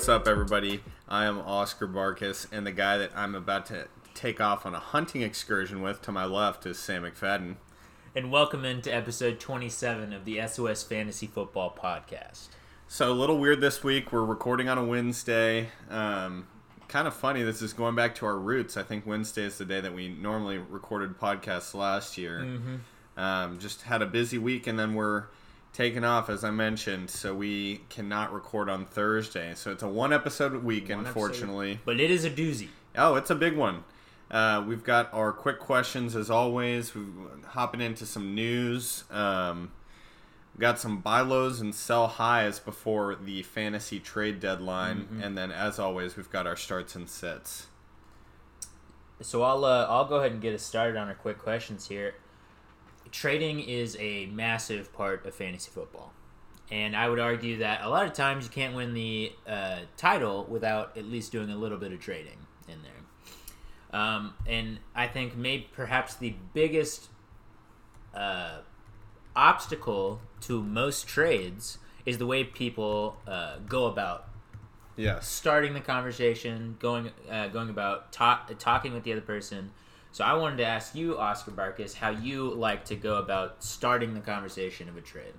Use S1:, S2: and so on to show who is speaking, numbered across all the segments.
S1: What's up, everybody? I am Oscar Barkus, and the guy that I'm about to take off on a hunting excursion with to my left is Sam McFadden.
S2: And welcome into episode 27 of the SOS Fantasy Football Podcast.
S1: So, a little weird this week. We're recording on a Wednesday. Um, kind of funny. This is going back to our roots. I think Wednesday is the day that we normally recorded podcasts last year.
S2: Mm-hmm.
S1: Um, just had a busy week, and then we're taking off, as I mentioned, so we cannot record on Thursday. So it's a one episode week,
S2: One
S1: unfortunately.
S2: episode. But it is a doozy.
S1: Oh, it's a big one. Uh, we've got our quick questions as always. We're hopping into some news. Um, got some buy lows and sell highs before the fantasy trade deadline,
S2: Mm-hmm.
S1: and then as always, we've got our starts and sits.
S2: So I'll uh, I'll go ahead and get us started on our quick questions here. Trading is a massive part of fantasy football, and I would argue that a lot of times you can't win the uh, title without at least doing a little bit of trading in there. Um, and I think maybe perhaps the biggest uh, obstacle to most trades is the way people uh, go about starting the conversation, going uh, going about talk, talking with the other person. So I wanted to ask you, Oscar Barkus, how you like to go about starting the conversation of a trade.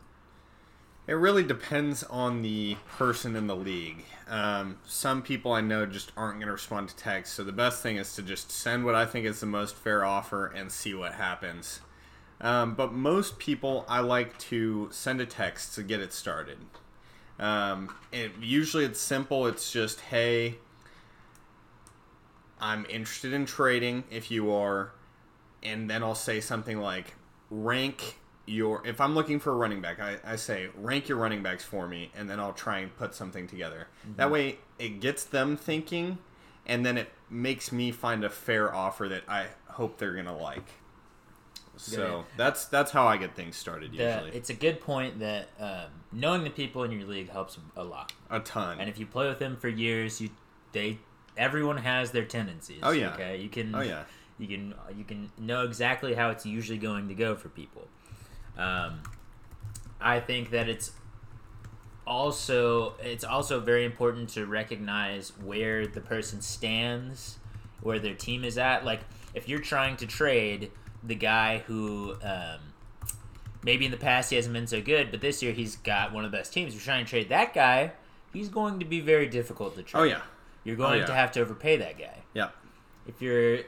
S1: It really depends on the person in the league. Um, some people I know just aren't going to respond to text, so the best thing is to just send what I think is the most fair offer and see what happens. Um, but most people, I like to send a text to get it started. Um, it, usually it's simple. It's just, hey, I'm interested in trading if you are, and then I'll say something like, rank your. If I'm looking for a running back, I, I say, rank your running backs for me, and then I'll try and put something together. That way it gets them thinking, and then it makes me find a fair offer that I hope they're going to like. So
S2: Yeah.
S1: that's that's how I get things started
S2: The-
S1: usually.
S2: it's a good point that um, knowing the people in your league helps a lot.
S1: a ton.
S2: And if you play with them for years, you they everyone has their tendencies.
S1: Oh, yeah.
S2: Okay, you can.
S1: oh yeah.
S2: you can you can know exactly how it's usually going to go for people. Um, I think that it's also it's also very important to recognize where the person stands, where their team is at. Like if you're trying to trade the guy who um, maybe in the past he hasn't been so good, but this year he's got one of the best teams. You're trying to trade that guy. He's going to be very difficult to trade.
S1: Oh yeah.
S2: You're going
S1: yeah.
S2: to have to overpay that guy
S1: Yeah.
S2: if you're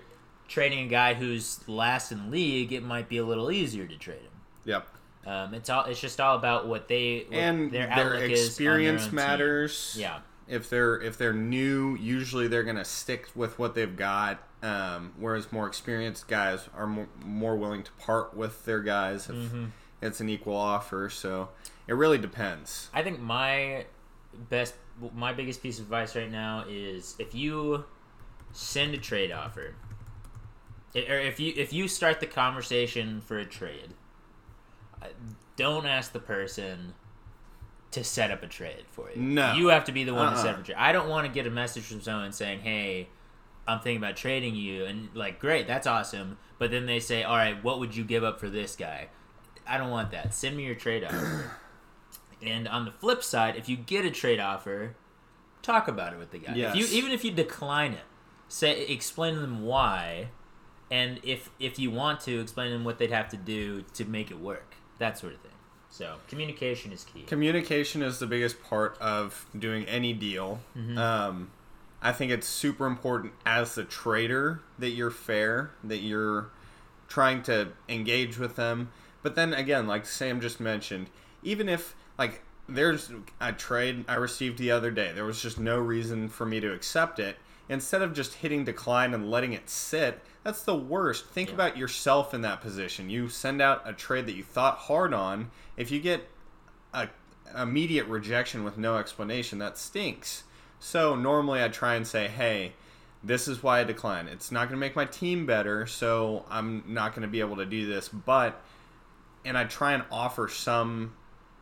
S2: trading a guy who's last in the league, it might be a little easier to trade him.
S1: Yep.
S2: Um, it's all it's just all about what they what
S1: and
S2: their,
S1: their, experience
S2: their own team.
S1: matters.
S2: Yeah,
S1: If they're if they're new, usually they're gonna stick with what they've got. Um, whereas more experienced guys are more, more willing to part with their guys if
S2: Mm-hmm.
S1: it's an equal offer. So it really depends.
S2: I think my best my biggest piece of advice right now is if you send a trade offer, or if you if you start the conversation for a trade, uh, don't ask the person to set up a trade for you.
S1: No.
S2: you have to be the one to set
S1: Uh-uh.
S2: up a trade. I don't want to get a message from someone saying, "Hey." I'm thinking about trading you, and like, great, that's awesome. But then they say, all right, what would you give up for this guy? I don't want that. Send me your trade offer. And on the flip side, if you get a trade offer, talk about it with the guy.
S1: Yes.
S2: If you even if you decline it, say explain to them why, and if if you want to, explain to them what they'd have to do to make it work. That sort of thing. So communication is key.
S1: Communication is the biggest part of doing any deal.
S2: Mm-hmm.
S1: Um, I think it's super important as the trader that you're fair, that you're trying to engage with them. But then again, like Sam just mentioned, even if like there's a trade I received the other day, there was just no reason for me to accept it. Instead of just hitting decline and letting it sit, that's the worst. Think
S2: Yeah.
S1: about yourself in that position. You send out a trade that you thought hard on. If you get a immediate rejection with no explanation, that stinks. So normally I try and say, hey, this is why I decline. It's not going to make my team better, so I'm not going to be able to do this. But, and I try and offer some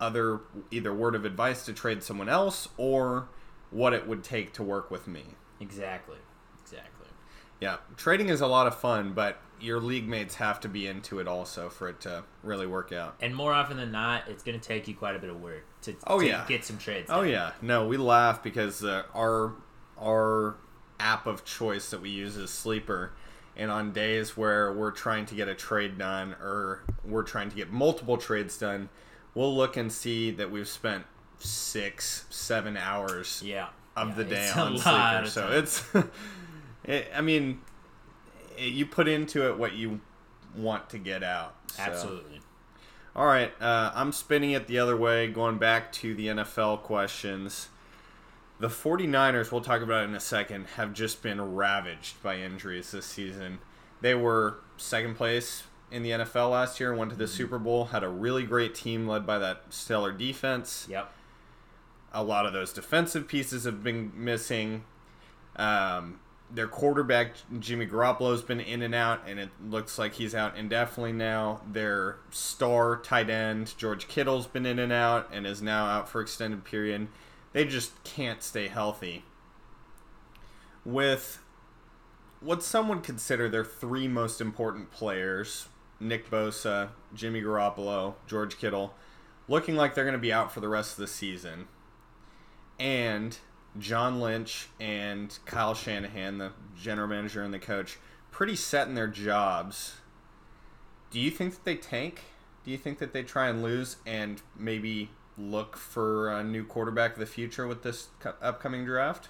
S1: other either word of advice to trade someone else or what it would take to work with me.
S2: Exactly. Exactly.
S1: Yeah, trading is a lot of fun, but your league mates have to be into it also for it to really work out.
S2: And more often than not, it's going to take you quite a bit of work to,
S1: Oh,
S2: to
S1: yeah.
S2: get some trades. Done.
S1: Oh
S2: done.
S1: yeah, no, we laugh because uh, our our app of choice that we use is Sleeper, and on days where we're trying to get a trade done or we're trying to get multiple trades done, we'll look and see that we've spent six, seven hours
S2: Yeah.
S1: of
S2: Yeah,
S1: the day on Sleeper. So
S2: time.
S1: it's, it, I mean, it, you put into it what you want to get out. so.
S2: Absolutely.
S1: All right, uh, I'm spinning it the other way, going back to the NFL questions. The 49ers, we'll talk about it in a second, have just been ravaged by injuries this season. They were second place in the NFL last year, went to the Super Bowl, had a really great team led by that stellar defense.
S2: Yep.
S1: A lot of those defensive pieces have been missing. Um, their quarterback Jimmy Garoppolo's been in and out, and it looks like he's out indefinitely now. Their star tight end George Kittle's been in and out, and is now out for extended period. They just can't stay healthy. With what some would consider their three most important players, Nick Bosa, Jimmy Garoppolo, George Kittle, looking like they're going to be out for the rest of the season. And John Lynch and Kyle Shanahan, the general manager and the coach, pretty set in their jobs. Do you think that they tank? Do you think that they try and lose and maybe look for a new quarterback of the future with this upcoming draft?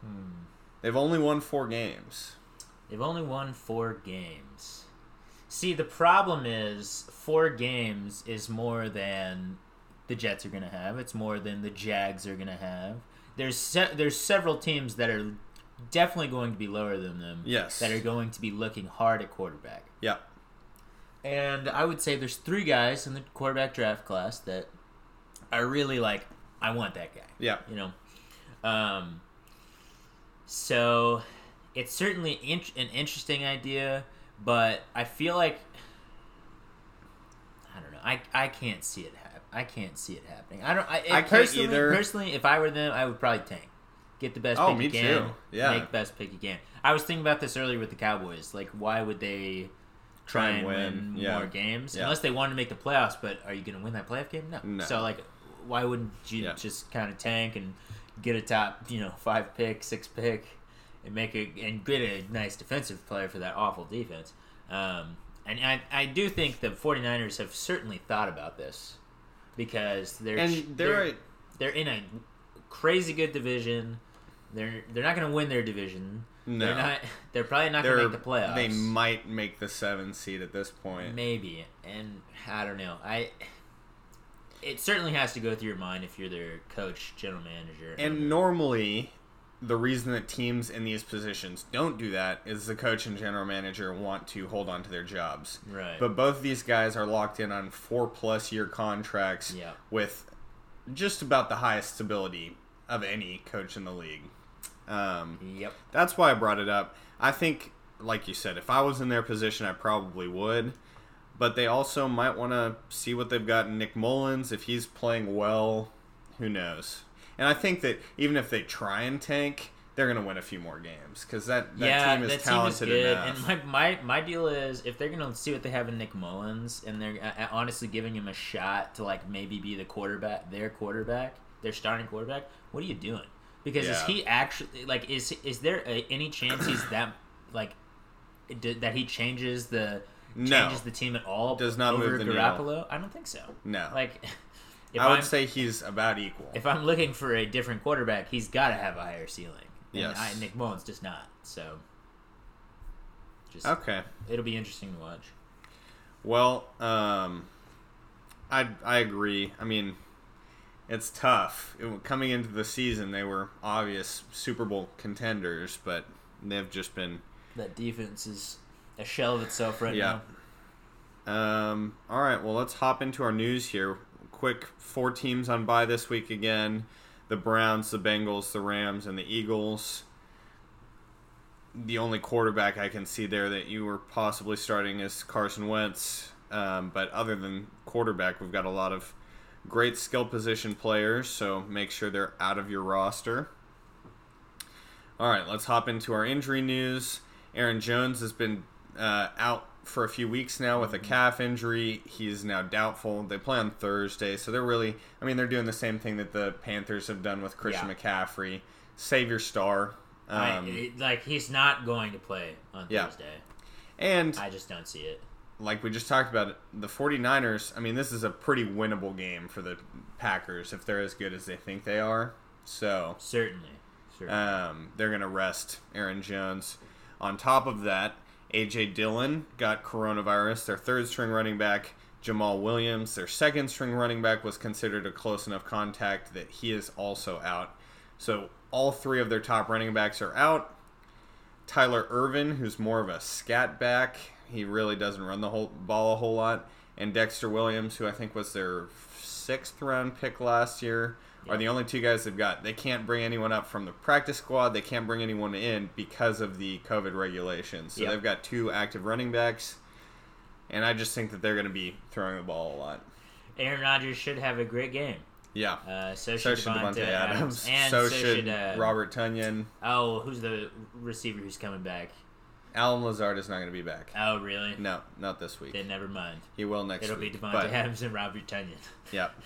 S1: Hmm. They've only won four games.
S2: They've only won four games. See, the problem is four games is more than the Jets are going to have. It's more than the Jags are going to have. There's se- there's several teams that are definitely going to be lower than them.
S1: Yes.
S2: That are going to be looking hard at quarterback.
S1: Yeah.
S2: And I would say there's three guys in the quarterback draft class that I really like. I want that guy.
S1: Yeah.
S2: You know, um, so it's certainly in- an interesting idea, but I feel like I don't know. I I can't see it happen. I can't see it happening. I don't. I,
S1: I can't
S2: personally,
S1: either.
S2: Personally, if I were them, I would probably tank. Get the best
S1: Oh,
S2: pick
S1: me
S2: can.
S1: too. Yeah.
S2: Make best pick can. I was thinking about this earlier with the Cowboys. Like, why would they try and win,
S1: yeah.
S2: more games?
S1: Yeah.
S2: Unless they wanted to make the playoffs, but are you going to win that playoff game? No.
S1: No.
S2: So, like, why wouldn't you
S1: Yeah.
S2: just kind of tank and get a top, you know, five pick, six pick, and make a and get a nice defensive player for that awful defense? Um, and I, I do think the 49ers have certainly thought about this because they're
S1: And they're, a,
S2: they're in a crazy good division. They're they're not going to win their division.
S1: No.
S2: They're not. They're probably not going to make the playoffs.
S1: they might make the seven seed at this point.
S2: maybe, and I don't know. I. It certainly has to go through your mind if you're their coach, general manager.
S1: And normally, the reason that teams in these positions don't do that is the coach and general manager want to hold on to their jobs.
S2: right.
S1: But both these guys are locked in on four plus year contracts
S2: Yeah.
S1: with just about the highest stability of any coach in the league. Um,
S2: yep.
S1: that's why I brought it up. I think, like you said, if I was in their position, I probably would. But they also might want to see what they've got in Nick Mullens. If he's playing well, who knows? And I think that even if they try and tank, they're going to win a few more games because that, that
S2: yeah,
S1: team is
S2: that
S1: talented
S2: team is good.
S1: enough.
S2: And my, my my deal is if they're gonna see what they have in Nick Mullens and they're uh, honestly giving him a shot to like maybe be the quarterback, their quarterback, their starting quarterback. What are you doing? Because is he actually like is is there a, any chance he's that like d- that he changes the
S1: No.
S2: changes the team at all?
S1: Does not
S2: over
S1: move the needle.
S2: Garoppolo. I don't think so.
S1: no,
S2: Like if
S1: I would
S2: I'm,
S1: say he's about equal.
S2: if I'm looking for a different quarterback, he's got to have a higher ceiling. And
S1: Yes.
S2: I, Nick Mullens does not. So, just
S1: okay.
S2: it'll be interesting to watch.
S1: Well, um, I I agree. I mean, it's tough. It, coming into the season, they were obvious Super Bowl contenders, but they've just been.
S2: That defense is a shell of itself right
S1: Yeah. Um, all right. Well, let's hop into our news here. Quick, four teams on bye this week again: the Browns, the Bengals, the Rams, and the Eagles. The only quarterback I can see there that you were possibly starting is Carson Wentz. Um, but other than quarterback, we've got a lot of great skill position players, so make sure they're out of your roster. All right, let's hop into our injury news. Aaron Jones has been uh, out for a few weeks now with a calf injury. He's now doubtful. They play on Thursday, so they're really, I mean, they're doing the same thing that the Panthers have done with Christian
S2: Yeah.
S1: McCaffrey. Save your star. Um,
S2: it- like he's not going to play on
S1: Yeah.
S2: Thursday.
S1: and
S2: I just don't see it.
S1: like we just talked about, the 49ers, I mean, this is a pretty winnable game for the Packers if they're as good as they think they are. So
S2: Certainly. Certainly.
S1: um, they're going to rest Aaron Jones. On top of that, A.J. Dillon got coronavirus. Their third string running back, Jamaal Williams, their second string running back, was considered a close enough contact that he is also out. So all three of their top running backs are out. Tyler Ervin, who's more of a scat back, he really doesn't run the whole ball a whole lot, and Dexter Williams, who I think was their sixth round pick last year, are the only two guys they've got. They can't bring anyone up from the practice squad. They can't bring anyone in because of the COVID regulations. So
S2: Yep.
S1: they've got two active running backs, and I just think that they're going to be throwing the ball a lot.
S2: Aaron Rodgers should have a great game.
S1: Yeah.
S2: Uh, so
S1: So
S2: should
S1: should
S2: Davante
S1: Davante Adams.
S2: And
S1: so,
S2: so,
S1: should
S2: should uh,
S1: Robert Tonyan.
S2: Oh, who's the receiver who's coming back?
S1: Allen Lazard is not going to be back.
S2: Oh, really?
S1: No, not this week.
S2: Then never mind.
S1: He will next week.
S2: It'll be. Davante
S1: but,
S2: Adams and Robert Tonyan.
S1: Yeah.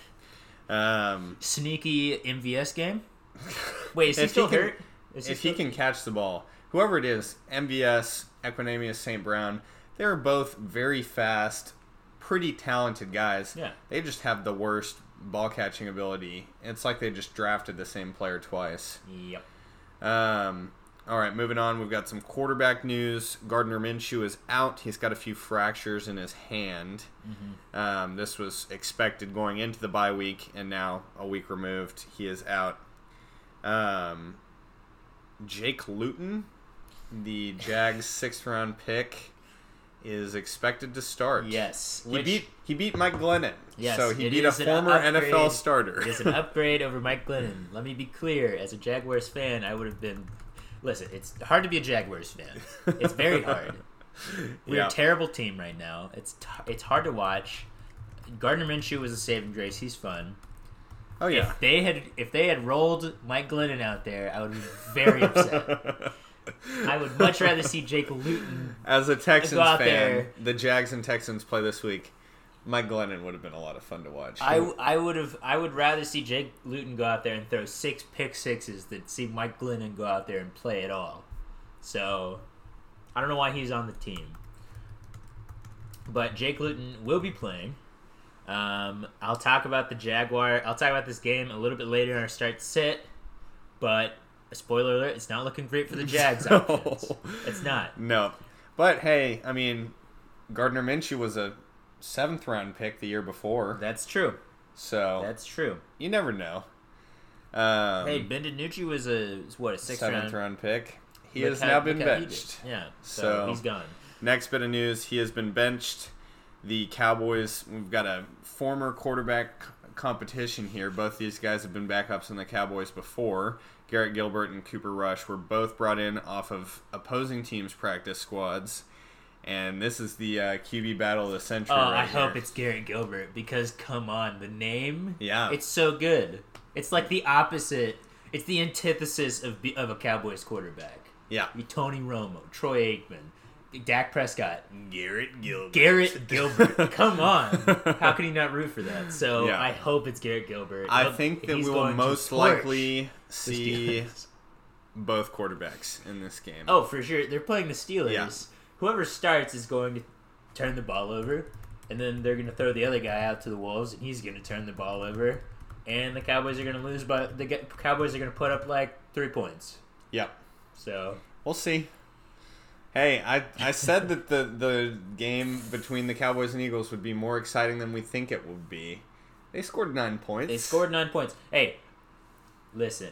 S1: Um,
S2: Sneaky MVS game. Wait, is he
S1: If he
S2: still
S1: can-
S2: hurt? Is
S1: if he can catch the ball, whoever it is, MVS, Equanimeous, St. Brown, they're both very fast, pretty talented guys.
S2: Yeah.
S1: They just have the worst ball catching ability. It's like they just drafted the same player twice.
S2: Yep.
S1: Um, all right, moving on. We've got some quarterback news. Gardner Minshew is out. He's got a few fractures in his hand. Um, this was expected going into the bye week, and now a week removed, he is out. Um, Jake Luton, the Jags sixth round pick, is expected to start.
S2: Yes.
S1: He
S2: which
S1: beat he beat Mike Glennon.
S2: Yes,
S1: so he beat a former
S2: upgrade.
S1: NFL starter.
S2: it is an upgrade over Mike Glennon. Let me be clear. As a Jaguars fan, I would have been. Listen, it's hard to be a Jaguars fan. It's very hard. We're
S1: Yeah.
S2: a terrible team right now. It's t- it's hard to watch. Gardner Minshew was a saving grace. He's fun.
S1: oh yeah.
S2: If they had if they had rolled Mike Glennon out there, I would be very upset. I would much rather see Jake Luton.
S1: As a Texans fan,
S2: there.
S1: the Jags and Texans play this week. Mike Glennon would have been a lot of fun to watch.
S2: I, I would have I would rather see Jake Luton go out there and throw six pick sixes than see Mike Glennon go out there and play at all. So I don't know why he's on the team. But Jake Luton will be playing. Um, I'll talk about the Jaguar. I'll talk about this game a little bit later in our start sit. But a spoiler alert: it's not looking great for the Jags.
S1: No.
S2: It's not.
S1: no, but hey, I mean, Gardner Minshew was a seventh round pick the year before,
S2: That's true.
S1: so
S2: That's true.
S1: you never know. Um,
S2: Hey, Ben DiNucci was a what a sixth
S1: seventh
S2: round.
S1: round pick. He
S2: Look
S1: has
S2: how-
S1: now been
S2: look how he did.
S1: benched.
S2: Yeah, so,
S1: So-
S2: he's gone.
S1: Next bit of news: he has been benched. The Cowboys. We've got a former quarterback competition here. Both these guys have been backups in the Cowboys before. Garrett Gilbert and Cooper Rush were both brought in off of opposing teams' practice squads, and this is the uh, QB battle of the century.
S2: Oh,
S1: right
S2: I hope it's Garrett Gilbert because come on, the name.
S1: Yeah.
S2: it's so good. It's like the opposite. It's the antithesis of of a Cowboys quarterback.
S1: yeah.
S2: Tony Romo, Troy Aikman, Dak Prescott,
S1: Garrett Gilbert.
S2: Garrett Gilbert. come on, how can he not root for that? So
S1: Yeah.
S2: I hope it's Garrett Gilbert.
S1: I
S2: He'll-
S1: think that we will most likely see both quarterbacks in this game.
S2: Oh, for sure. They're playing the Steelers.
S1: Yeah.
S2: Whoever starts is going to turn the ball over, and then they're going to throw the other guy out to the wolves, and he's going to turn the ball over, and the Cowboys are going to lose, but the Cowboys are going to put up like three points.
S1: Yep.
S2: So
S1: We'll see. Hey, I, I said that the, the game between the Cowboys and Eagles would be more exciting than we think it would be. They scored nine points.
S2: they scored nine points. Hey, listen,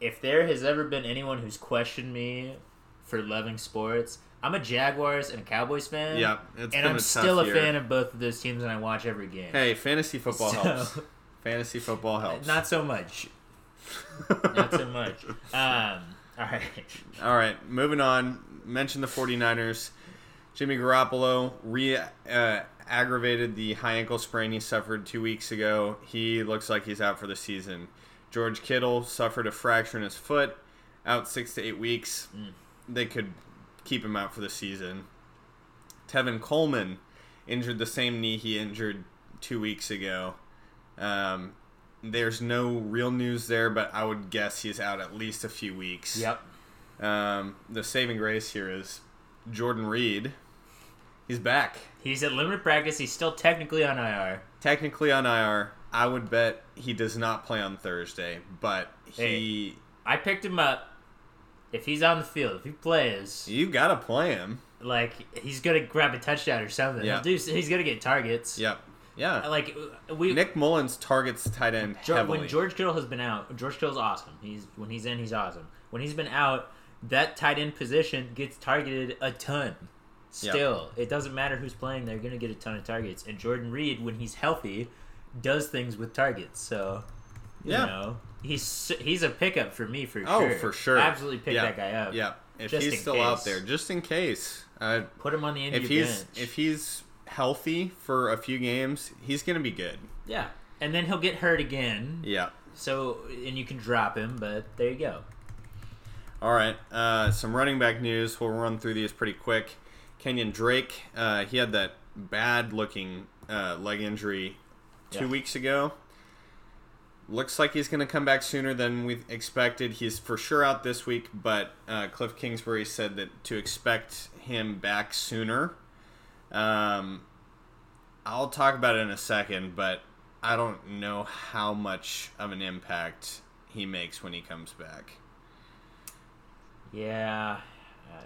S2: if there has ever been anyone who's questioned me for loving sports, I'm a Jaguars and a Cowboys fan.
S1: Yeah,
S2: and I'm
S1: a
S2: still a
S1: year.
S2: fan of both of those teams, and I watch every game.
S1: Hey, fantasy football
S2: So-
S1: helps. Fantasy football helps.
S2: Not so much. Not so much. Um, all right.
S1: All right, moving on. Mention the 49ers. Jimmy Garoppolo re uh, aggravated the high ankle sprain he suffered two weeks ago. He looks like he's out for the season. George Kittle suffered a fracture in his foot, out six to eight weeks. They could keep him out for the season. Tevin Coleman injured the same knee he injured two weeks ago. Um, there's no real news there, but I would guess he's out at least a few weeks.
S2: Yep.
S1: Um, the saving grace here is Jordan Reed. He's back.
S2: He's at limited practice. He's still technically on IR.
S1: Technically on IR. I would bet he does not play on Thursday, but he.
S2: I picked him up. If he's on the field, if he plays,
S1: You gotta play him.
S2: like he's gonna grab a touchdown or something.
S1: Yeah.
S2: He'll do. He's gonna get targets.
S1: Yep. Yeah.
S2: Like we
S1: Nick Mullens targets tight end heavily.
S2: when George Kittle has been out, George Kittle's awesome. He's when he's in, he's awesome. When he's been out, that tight end position gets targeted a ton. Still, it doesn't matter who's playing; they're gonna get a ton of targets. And Jordan Reed, when he's healthy, does things with targets. So, you
S1: Yeah.
S2: know, he's he's a pickup for me for
S1: oh,
S2: sure.
S1: for sure.
S2: Absolutely pick
S1: yeah.
S2: that guy up.
S1: Yeah. If he's still out there, just in case. Uh,
S2: Put him on the end
S1: if he's
S2: bench.
S1: if he's healthy for a few games, he's gonna be good.
S2: yeah, and then he'll get hurt again.
S1: Yeah.
S2: So, and you can drop him, but there you go.
S1: All right. Uh, some running back news. We'll run through these pretty quick. Kenyon Drake. Uh, he had that bad looking uh, leg injury two
S2: Yeah.
S1: weeks ago. Looks like he's going to come back sooner than we expected. He's for sure out this week, but uh, Cliff Kingsbury said that to expect him back sooner. Um, I'll talk about it in a second, but I don't know how much of an impact he makes when he comes back.
S2: Yeah. Uh,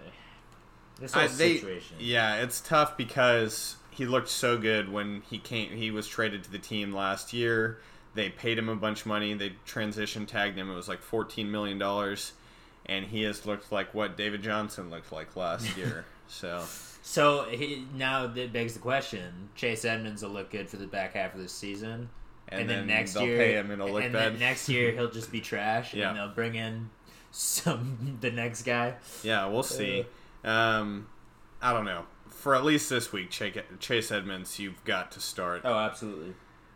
S2: this whole
S1: I- they-
S2: situation.
S1: Yeah, it's tough because he looked so good when he came. He was traded to the team last year. They paid him a bunch of money. They transition tagged him. It was like fourteen million dollars, and he has looked like what David Johnson looked like last year. So
S2: So he, now that begs the question: Chase Edmonds will look good for the back half of the season,
S1: and,
S2: and,
S1: then,
S2: then, next
S1: they'll
S2: year,
S1: pay him and it'll look
S2: and
S1: bad.
S2: then next year he'll just be trash,
S1: Yeah.
S2: and they'll bring in some the next guy.
S1: yeah, we'll see. Um, I don't know. For at least this week, Chase Chase Edmonds, you've got to start.
S2: Oh, absolutely.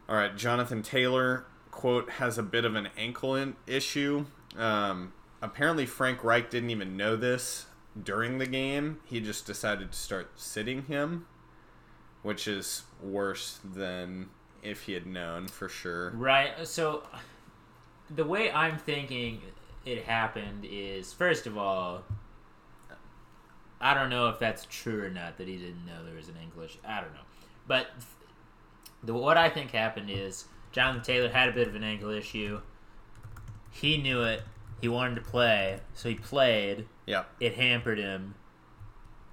S1: All right, Jonathan Taylor quote has a bit of an ankle in- issue. Um, apparently, Frank Reich didn't even know this during the game. He just decided to start sitting him, which is worse than if he had known for sure.
S2: Right. So the way I'm thinking it happened is, first of all, I don't know if that's true or not that he didn't know there was an English. I don't know, but the what I think happened is Jonathan Taylor had a bit of an ankle issue. He knew it. He wanted to play, so he played.
S1: Yeah,
S2: It hampered him.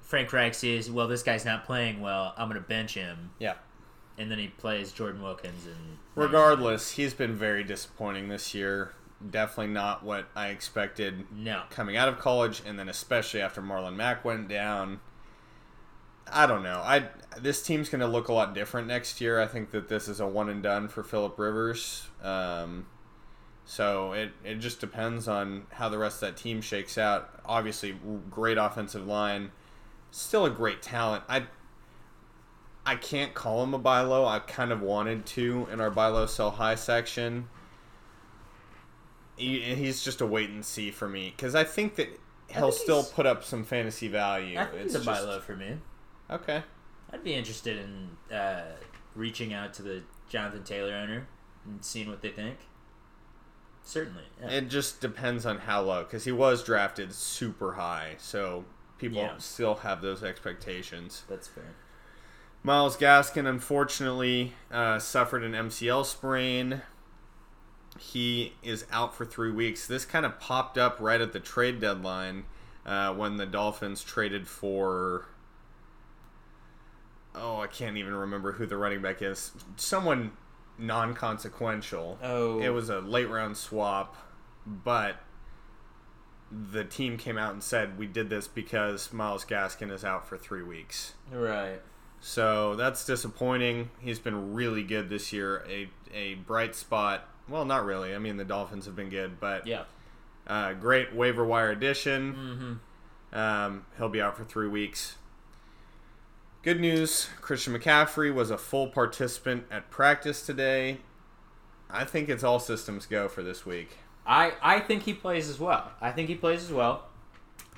S2: Frank Reich sees, well, this guy's not playing well. I'm going to bench him,
S1: yeah.
S2: and then he plays Jordan Wilkins and
S1: Regardless, he's been very disappointing this year. Definitely not what I expected
S2: No.
S1: coming out of college, and then especially after Marlon Mack went down. I don't know. I this team's going to look a lot different next year. I think that this is a one and done for Philip Rivers. Um, so it it just depends on how the rest of that team shakes out. Obviously, great offensive line, still a great talent. I I can't call him a buy low. I kind of wanted to in our buy low sell high section. He, he's just a wait and see for me because I think that he'll
S2: think
S1: still put up some fantasy value.
S2: I think
S1: It's
S2: he's a buy
S1: just-
S2: low for me.
S1: Okay.
S2: I'd be interested in uh, reaching out to the Jonathan Taylor owner and seeing what they think. Certainly. Yeah.
S1: It just depends on how low because he was drafted super high, so people
S2: Yeah.
S1: still have those expectations.
S2: That's fair.
S1: Myles Gaskin unfortunately uh, suffered an MCL sprain. He is out for three weeks. This kind of popped up right at the trade deadline uh, when the Dolphins traded for. Oh, I can't even remember who the running back is. Someone non consequential.
S2: Oh.
S1: It was a late round swap, but the team came out and said we did this because Myles Gaskin is out for three weeks.
S2: Right.
S1: So that's disappointing. He's been really good this year. A a bright spot. Well, not really. I mean, the Dolphins have been good, but
S2: Yeah.
S1: uh, great waiver wire addition.
S2: Mm-hmm.
S1: Um, he'll be out for three weeks. Good news: Christian McCaffrey was a full participant at practice today. I think it's all systems go for this week.
S2: I, I think he plays as well. I think he plays as well.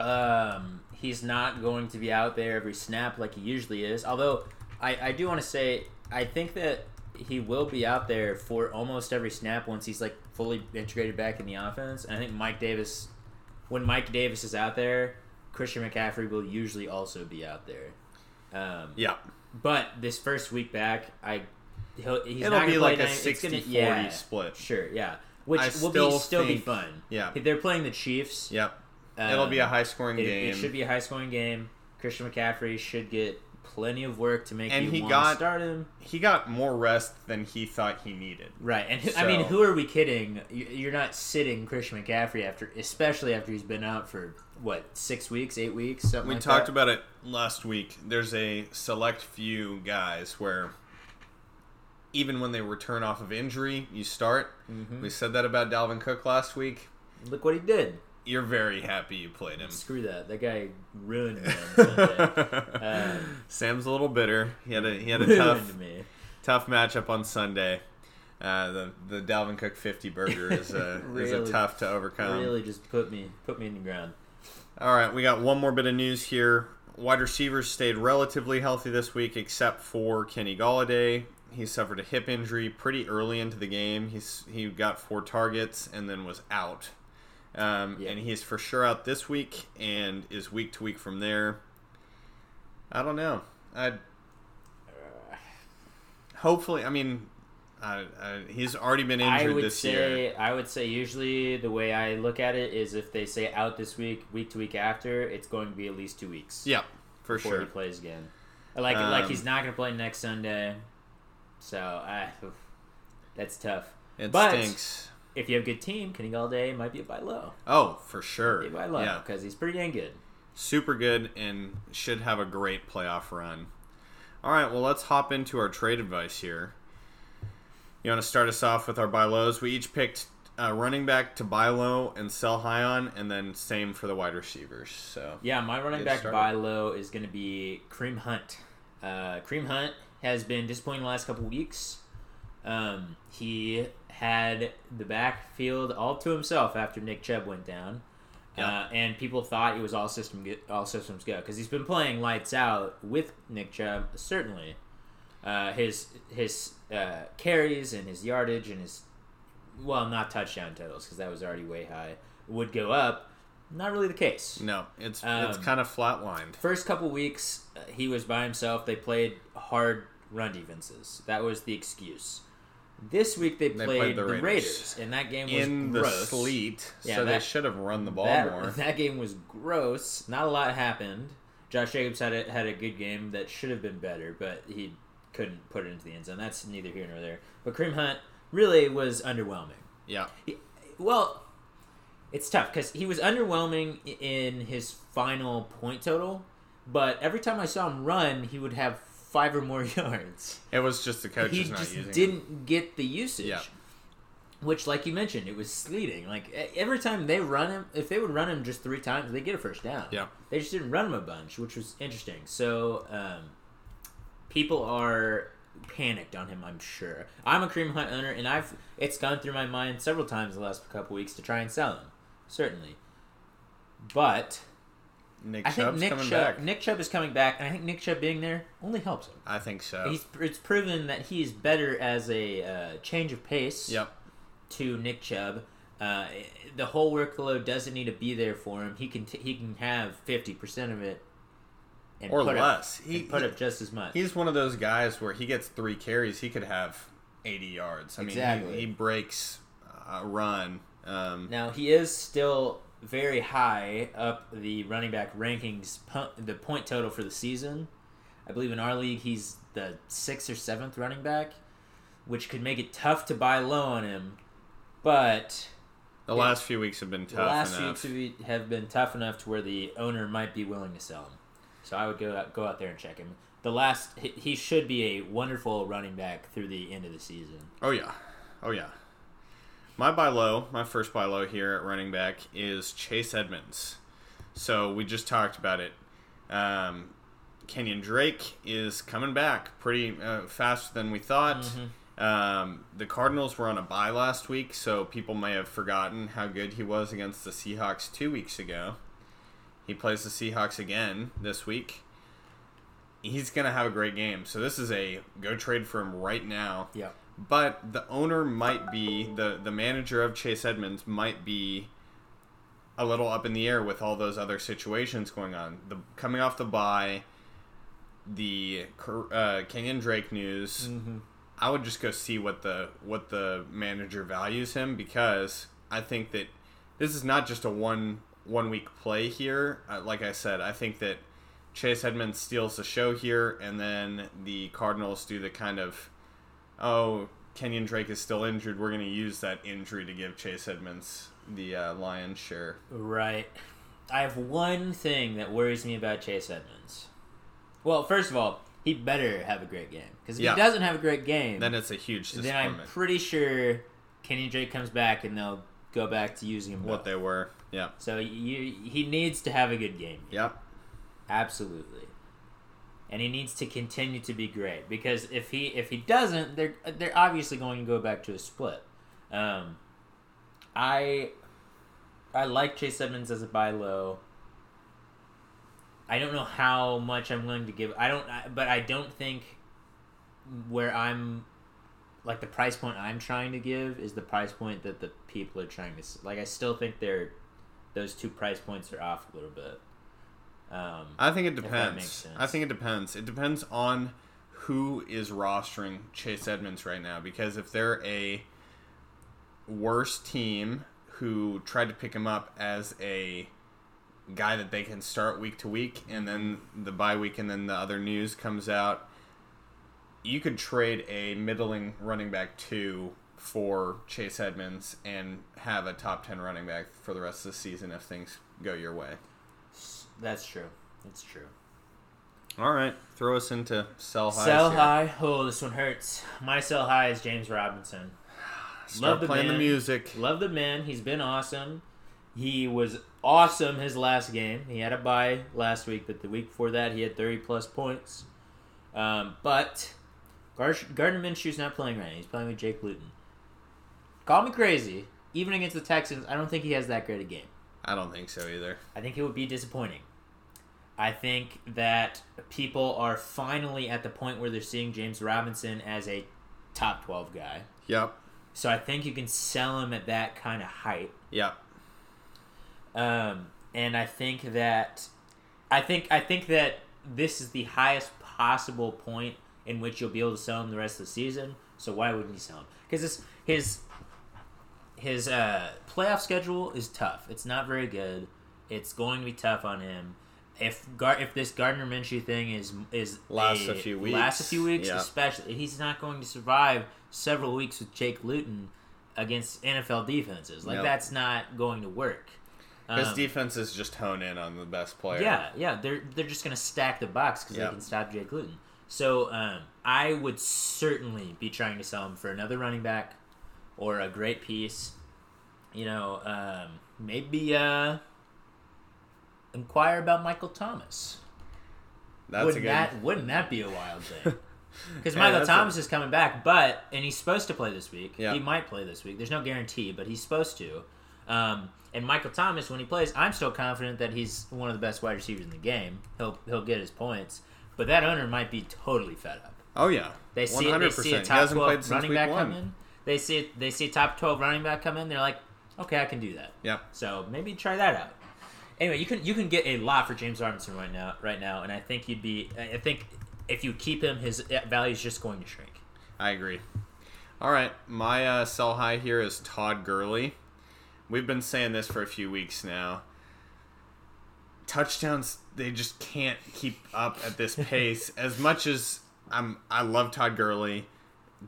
S2: Um, he's not going to be out there every snap like he usually is. Although I, I do want to say I think that he will be out there for almost every snap once he's like fully integrated back in the offense. And I think Mike Davis, when Mike Davis is out there, Christian McCaffrey will usually also be out there. Um,
S1: Yeah.
S2: but this first week back, I he'll, he's
S1: It'll
S2: not
S1: be like a
S2: nine- gonna-
S1: 60-40
S2: yeah,
S1: split.
S2: Sure, yeah, which
S1: I
S2: will be
S1: still
S2: still be fun.
S1: Yeah.
S2: They're playing the Chiefs.
S1: Yep. It'll be a
S2: Um,
S1: high scoring game.
S2: it should be a high scoring game. Christian McCaffrey should get plenty of work to make
S1: And he
S2: want
S1: got-
S2: to start him.
S1: he got more rest than he thought he needed.
S2: Right, and who, I mean, who are we kidding? You- You're not sitting Christian McCaffrey after, especially after he's been out for what six weeks, eight weeks, something
S1: We
S2: like
S1: talked
S2: that.
S1: about it last week. There's a select few guys where even when they return off of injury, you start.
S2: Mhm.
S1: We said that about Dalvin Cook last week.
S2: Look what he did.
S1: You're very happy you played him.
S2: Screw that. That guy ruined me on Sunday. Um,
S1: Sam's a little bitter. He had a he had a tough
S2: me.
S1: tough matchup on Sunday. Uh, the the Dalvin Cook 50 burger is a is a tough to overcome.
S2: really just put me put me in the ground.
S1: All right, we got one more bit of news here. Wide receivers stayed relatively healthy this week, except for Kenny Golladay. He suffered a hip injury pretty early into the game. He's he got four targets and then was out. Um,
S2: Yeah.
S1: And he's for sure out this week and is week to week from there. I don't know. I hopefully. I mean, I, I, he's already been injured this
S2: say
S1: year.
S2: I would say usually the way I look at it is if they say out this week, week to week after, it's going to be at least two weeks
S1: Yeah, for
S2: before
S1: sure.
S2: he plays again. Like like
S1: Um,
S2: he's not going to play next Sunday, so I, that's tough.
S1: It
S2: but-
S1: stinks.
S2: If you have a good team, Kenny Golladay might be a buy low.
S1: Oh, for sure.
S2: Be a buy low
S1: Yeah.
S2: because he's pretty dang good.
S1: super good and should have a great playoff run. All right, well, let's hop into our trade advice here. You want to start us off with our buy lows? We each picked uh, running back to buy low and sell high on, and then same for the wide receivers. So
S2: Yeah, my running back
S1: started.
S2: buy low is going to be Kareem Hunt. Uh, Kareem Hunt has been disappointing the last couple weeks. Um, he had the backfield all to himself after Nick Chubb went down, uh, and people thought it was all system all systems go because he's been playing lights out with Nick Chubb. Certainly, uh, his his uh, carries and his yardage and his well, not touchdown totals because that was already way high would go up. Not really the case.
S1: no, it's it's
S2: Um,
S1: kind of flatlined.
S2: First couple weeks, uh, he was by himself. They played hard run defenses. That was the excuse. This week they
S1: They
S2: played,
S1: played the
S2: the,
S1: Raiders.
S2: Raiders. and that game was
S1: In the
S2: gross.
S1: sleet,
S2: Yeah,
S1: so they should have run the ball
S2: that,
S1: more.
S2: that game was gross. Not a lot happened. Josh Jacobs had a, had a good game that should have been better, but he couldn't put it into the end zone. That's neither here nor there. But Kareem Hunt really was underwhelming.
S1: Yeah,
S2: Well, it's tough because he was underwhelming in his final point total, but every time I saw him run, he would have five or more yards.
S1: it was just the coaches
S2: he
S1: not
S2: just didn't
S1: him.
S2: get the usage.
S1: Yeah.
S2: Which, like you mentioned, it was sleeting. Like every time they run him, if they would run him just three times, they get a first down.
S1: Yeah.
S2: They just didn't run him a bunch, which was interesting. So, um, people are panicked on him. I'm sure. I'm a Kareem Hunt owner, and I've it's gone through my mind several times the last couple weeks to try and sell him. Certainly, but
S1: Nick
S2: I think Nick
S1: coming
S2: Chubb,
S1: back.
S2: Nick Chubb is coming back, and I think Nick Chubb being there only helps him.
S1: I think so.
S2: He's it's proven that he's better as a uh, change of pace
S1: yep.
S2: to Nick Chubb. Uh, the whole workload doesn't need to be there for him. He can t- he can have fifty percent of it, and
S1: Or
S2: put
S1: less.
S2: Up,
S1: He-
S2: put
S1: he-
S2: up just as much.
S1: He's one of those guys where he gets three carries, he could have 80 yards. I mean, he, he breaks a run. Um,
S2: Now he is still very high up the running back rankings, the point total for the season. I believe in our league he's the sixth or seventh running back, which could make it tough to buy low on him. But
S1: the last few weeks have been
S2: the
S1: tough
S2: last
S1: enough.
S2: few weeks have- have been tough enough to where the owner might be willing to sell him. So I would go out, go out there and check him. The last he should be a wonderful running back through the end of the season.
S1: Oh yeah, oh yeah. My buy low, my first buy low here at running back is Chase Edmonds. So we just talked about it. Um, Kenyon Drake is coming back pretty uh, faster than we thought.
S2: Mm-hmm.
S1: Um, the Cardinals were on a bye last week, so people may have forgotten how good he was against the Seahawks two weeks ago. He plays the Seahawks again this week. He's going to have a great game. So this is a go trade for him right now.
S2: Yeah.
S1: But the owner might be the the manager of Chase Edmonds might be a little up in the air with all those other situations going on. The coming off the bye, the uh, and Drake news.
S2: Mm-hmm.
S1: I would just go see what the what the manager values him because I think that this is not just a one one week play here. Uh, like I said, I think that Chase Edmonds steals the show here, and then the Cardinals do the kind of oh Kenyon Drake is still injured. We're going to use that injury to give Chase Edmonds the uh, lion's share.
S2: Right. I have one thing that worries me about Chase Edmonds. Well, first of all, he better have a great game because if
S1: Yeah.
S2: he doesn't have a great game,
S1: Then it's a huge
S2: then I'm pretty sure Kenny Drake comes back and they'll go back to using him.
S1: what
S2: both.
S1: they were. Yeah.
S2: So you, he needs to have a good game.
S1: Yep.
S2: Absolutely. And he needs to continue to be great because if he if he doesn't, they're they're obviously going to go back to a split. Um, I I like Chase Edmonds as a buy low. I don't know how much I'm willing to give. I don't, I- but I don't think where I'm like the price point I'm trying to give is the price point that the people are trying to like. I still think they're those two price points are off a little bit. Um,
S1: I think it depends. I think it depends. It depends on who is rostering Chase Edmonds right now because if they're a worse team who tried to pick him up as a guy that they can start week to week and then the bye week and then the other news comes out you could trade a middling running back two for Chase Edmonds and have a top 10 running back for the rest of the season if things go your way.
S2: That's true. That's true.
S1: All right, throw us into sell high.
S2: Sell high. Oh, this one hurts. My sell high is James Robinson.
S1: Start
S2: Love the
S1: playing the
S2: man.
S1: music.
S2: Love the man. He's been awesome. He was awesome his last game. He had a bye last week, but the week before that, he had 30 plus points. Um, but Gar- Gardner Minshew's not playing right now. He's playing with Jake Luton. Call me crazy. Even against the Texans, I don't think he has that great a game.
S1: I don't think so either.
S2: I think it would be disappointing. I think that people are finally at the point where they're seeing James Robinson as a top 12 guy.
S1: Yep.
S2: So I think you can sell him at that kind of height.
S1: Yep.
S2: Um, and I think that I think I think that this is the highest possible point in which you'll be able to sell him the rest of the season. So why wouldn't you sell him? Because his his his uh, playoff schedule is tough. It's not very good. It's going to be tough on him. If Gar- if this Gardner Minshew thing is is
S1: Lasts a few weeks,
S2: lasts a few weeks,
S1: yeah.
S2: especially he's not going to survive several weeks with Jake Luton against NFL defenses. Like
S1: Nope.
S2: that's not going to work.
S1: His
S2: Um,
S1: defenses just hone in on the best player.
S2: yeah, yeah, they're they're just gonna stack the box because
S1: Yep.
S2: they can stop Jake Luton. So um, I would certainly be trying to sell him for another running back or a great piece. You know, um, maybe uh, inquire about Michael Thomas.
S1: That's
S2: wouldn't
S1: a good.
S2: that wouldn't that be a wild thing? Because
S1: Yeah,
S2: Michael
S1: a-
S2: Thomas is coming back, but and he's supposed to play this week.
S1: Yeah.
S2: He might play this week. There's no guarantee, but he's supposed to. Um, and Michael Thomas, when he plays, I'm still confident that he's one of the best wide receivers in the game. He'll he'll get his points, but that owner might be totally fed up.
S1: oh yeah.
S2: They see
S1: One
S2: they see a top twelve running back
S1: one.
S2: come in. They see they see a top twelve running back come in. They're like, okay, I can do that.
S1: Yeah.
S2: So maybe try that out. Anyway, you can you can get a lot for James Robinson right now, right now, and I think you'd be. I think if you keep him, his value is just going to shrink.
S1: I agree. All right, my uh, sell high here is Todd Gurley. We've been saying this for a few weeks now. Touchdowns, they just can't keep up at this pace. as much as I'm, I love Todd Gurley.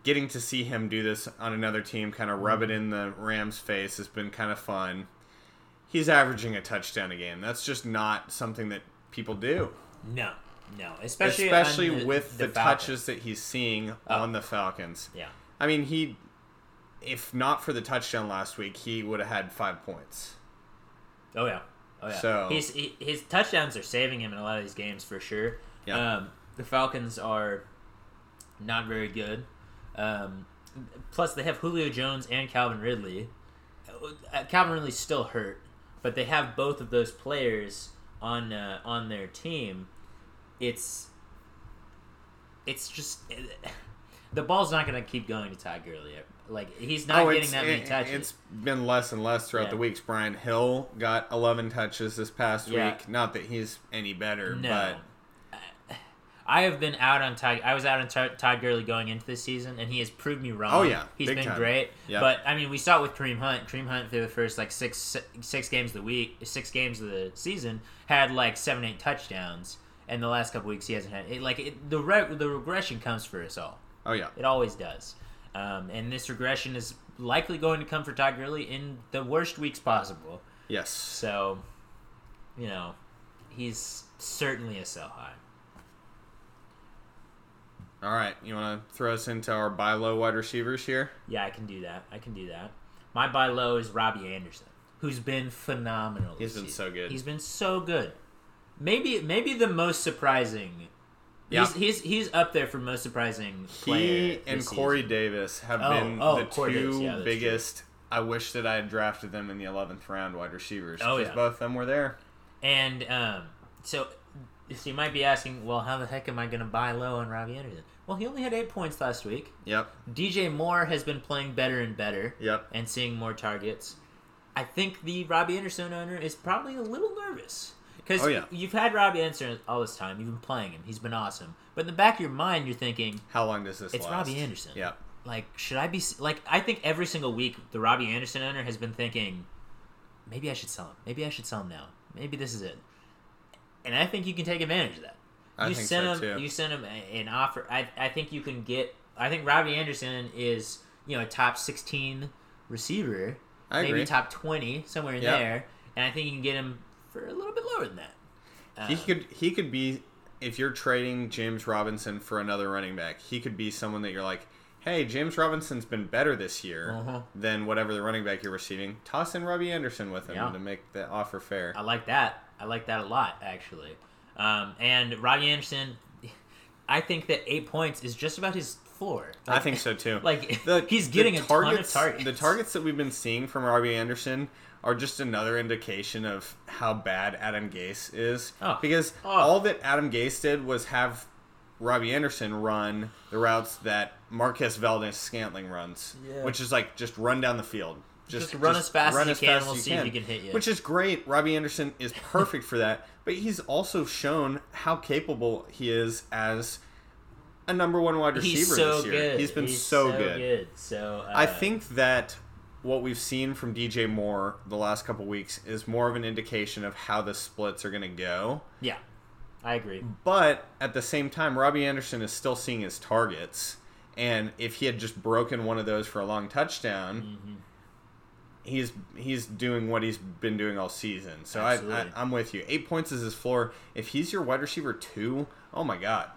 S1: Getting to see him do this on another team, kind of rub it in the Rams' face, has been kind of fun. He's averaging a touchdown a game. That's just not something that people do,
S2: No, no, especially
S1: especially
S2: on
S1: with the,
S2: Falcons.
S1: touches that he's seeing
S2: Oh.
S1: on the Falcons.
S2: Yeah,
S1: I mean, he, if not for the touchdown last week, he would have had five points.
S2: oh yeah, oh yeah.
S1: So-
S2: He's, he, his touchdowns are saving him in a lot of these games for sure.
S1: Yeah.
S2: Um, the Falcons are not very good. Um, plus, they have Julio Jones and Calvin Ridley. Uh, Calvin Ridley's still hurt, but they have both of those players on uh, on their team, it's it's just the ball's not going to keep going to Todd Gurley. Like he's not
S1: oh,
S2: getting that many
S1: it,
S2: touches.
S1: It's been less and less throughout
S2: Yeah.
S1: the weeks. Brian Hill got 11 touches this past
S2: Yeah.
S1: week. Not that he's any better,
S2: No.
S1: but
S2: I have been out on Todd. I was out on Todd Todd Gurley going into this season, and he has proved me wrong.
S1: Oh, yeah.
S2: he's
S1: Big
S2: been
S1: time.
S2: great.
S1: Yeah.
S2: But I mean, we saw it with Kareem Hunt. Kareem Hunt for the first like six six games of the week, six games of the season, had like seven eight touchdowns, and the last couple weeks he hasn't had. It, like it, the re- the regression comes for us all.
S1: oh yeah,
S2: It always does. Um, and this regression is likely going to come for Todd Gurley in the worst weeks possible.
S1: yes.
S2: So, you know, he's certainly a sell high.
S1: All right, you want to throw us into our buy low wide receivers here?
S2: Yeah, I can do that. I can do that. My buy low is Robbie Anderson, who's been phenomenal.
S1: He's been
S2: season.
S1: so good.
S2: He's been so good. Maybe maybe the most surprising.
S1: Yeah.
S2: He's, he's he's up there for most surprising player.
S1: He and Corey
S2: season.
S1: Davis have
S2: Oh,
S1: been
S2: oh,
S1: the
S2: Corey
S1: two
S2: yeah,
S1: biggest. I wish that I had drafted them in the 11th round wide receivers.
S2: Oh, yeah.
S1: both of them were there.
S2: And um, so, so you might be asking, well, how the heck am I going to buy low on Robbie Anderson? Well, he only had eight points last week.
S1: Yep,
S2: DJ Moore has been playing better and better
S1: yep.
S2: and seeing more targets. I think the Robbie Anderson owner is probably a little nervous because
S1: Oh, yeah.
S2: you've had Robbie Anderson all this time. You've been playing him. He's been awesome. But in the back of your mind, you're thinking,
S1: How long does this
S2: it's
S1: last?
S2: Robbie Anderson.
S1: Yep.
S2: Like, should I be like? I think every single week the Robbie Anderson owner has been thinking, maybe I should sell him. Maybe I should sell him now. Maybe this is it. And I think you can take advantage of that.
S1: I
S2: you
S1: think
S2: send
S1: so
S2: him.
S1: too.
S2: You send him an offer. I, I think you can get. I think Robbie Anderson is you know a top sixteen receiver,
S1: I
S2: maybe
S1: agree.
S2: top twenty somewhere in
S1: Yeah.
S2: there, and I think you can get him for a little bit lower than that.
S1: He
S2: Um,
S1: could he could be if you're trading James Robinson for another running back, he could be someone that you're like, hey, James Robinson's been better this year
S2: Uh-huh.
S1: than whatever the running back you're receiving. Toss in Robbie Anderson with him
S2: Yeah.
S1: to make the offer fair.
S2: I like that. I like that a lot, actually. Um, and Robbie Anderson, I think that eight points is just about his floor.
S1: I think so too.
S2: Like
S1: The-
S2: he's getting a ton of
S1: targets-
S2: targets.
S1: The targets that we've been seeing from Robbie Anderson are just another indication of how bad Adam Gase is.
S2: Oh.
S1: Because
S2: Oh.
S1: all that Adam Gase did was have Robbie Anderson run the routes that Marquez Valdes Scantling runs,
S2: Yeah.
S1: which is like just run down the field.
S2: Just run as fast as you can, and we'll see if
S1: can.
S2: he can hit you.
S1: Which is great. Robbie Anderson is perfect for that, but he's also shown how capable he is as a number one wide receiver
S2: He's so
S1: this year.
S2: good.
S1: He's been
S2: He's
S1: so, good.
S2: So uh,
S1: I think that what we've seen from DJ Moore the last couple weeks is more of an indication of how the splits are going to go.
S2: yeah, I agree.
S1: But at the same time, Robbie Anderson is still seeing his targets. And if he had just broken one of those for a long touchdown,
S2: Mm-hmm.
S1: He's he's doing what he's been doing all season. So I, I, I'm with you. Eight points is his floor. If he's your wide receiver two, oh my god,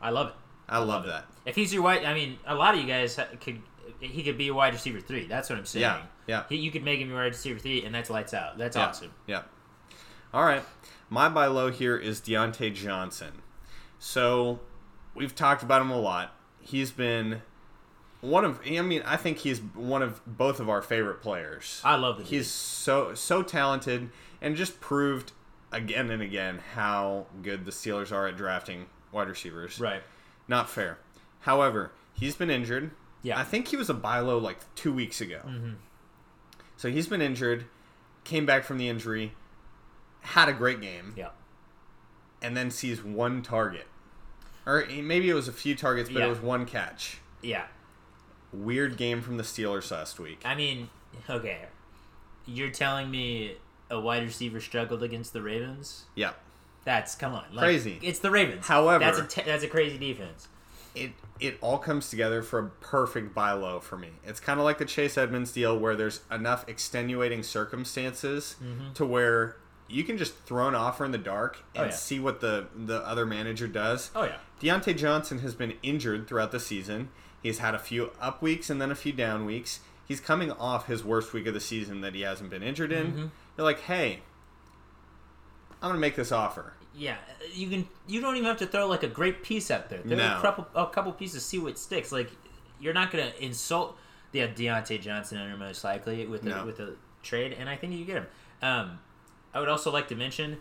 S2: I love it.
S1: I, love,
S2: love it.
S1: that.
S2: If he's your wide, I mean, a lot of you guys could. He could be a wide receiver three. That's what I'm saying.
S1: Yeah, yeah.
S2: He, you could make him your wide receiver three, and that's lights out. That's
S1: Yeah.
S2: awesome.
S1: Yeah. All right. My buy low here is Diontae Johnson. So we've talked about him a lot. He's been one of. I mean, I think he's one of both of our favorite players.
S2: I love the dude.
S1: He's so so talented and just proved again and again how good the Steelers are at drafting wide receivers.
S2: right.
S1: Not fair. However, he's been injured.
S2: Yeah.
S1: I think he was a buy low like two weeks ago.
S2: Mm-hmm.
S1: So he's been injured, came back from the injury, had a great game,
S2: Yeah.
S1: and then sees one target. Or maybe it was a few targets, but
S2: Yeah.
S1: it was one catch.
S2: Yeah.
S1: Weird game from the Steelers last week.
S2: I mean, okay. You're telling me a wide receiver struggled against the Ravens?
S1: Yeah.
S2: That's come on, like,
S1: Crazy.
S2: It's the Ravens.
S1: However-
S2: that's a te- that's a crazy defense.
S1: It it all comes together for a perfect buy low for me. It's kind of like the Chase Edmonds deal where there's enough extenuating circumstances to where you can just throw an offer in the dark
S2: Mm-hmm. Oh,
S1: and
S2: yeah.
S1: see what the the other manager does.
S2: Oh yeah.
S1: Diontae Johnson has been injured throughout the season. He's had a few up weeks and then a few down weeks. He's coming off his worst week of the season that he hasn't been injured in.
S2: Mm-hmm.
S1: You're like, hey, I'm gonna make this offer.
S2: Yeah, you can. You don't even have to throw like a great piece out there. Throw
S1: No.
S2: a couple, a couple pieces, see what sticks. Like you're not gonna insult the Diontae Johnson owner most likely with a,
S1: No.
S2: with a trade, and I think you get him. Um, I would also like to mention,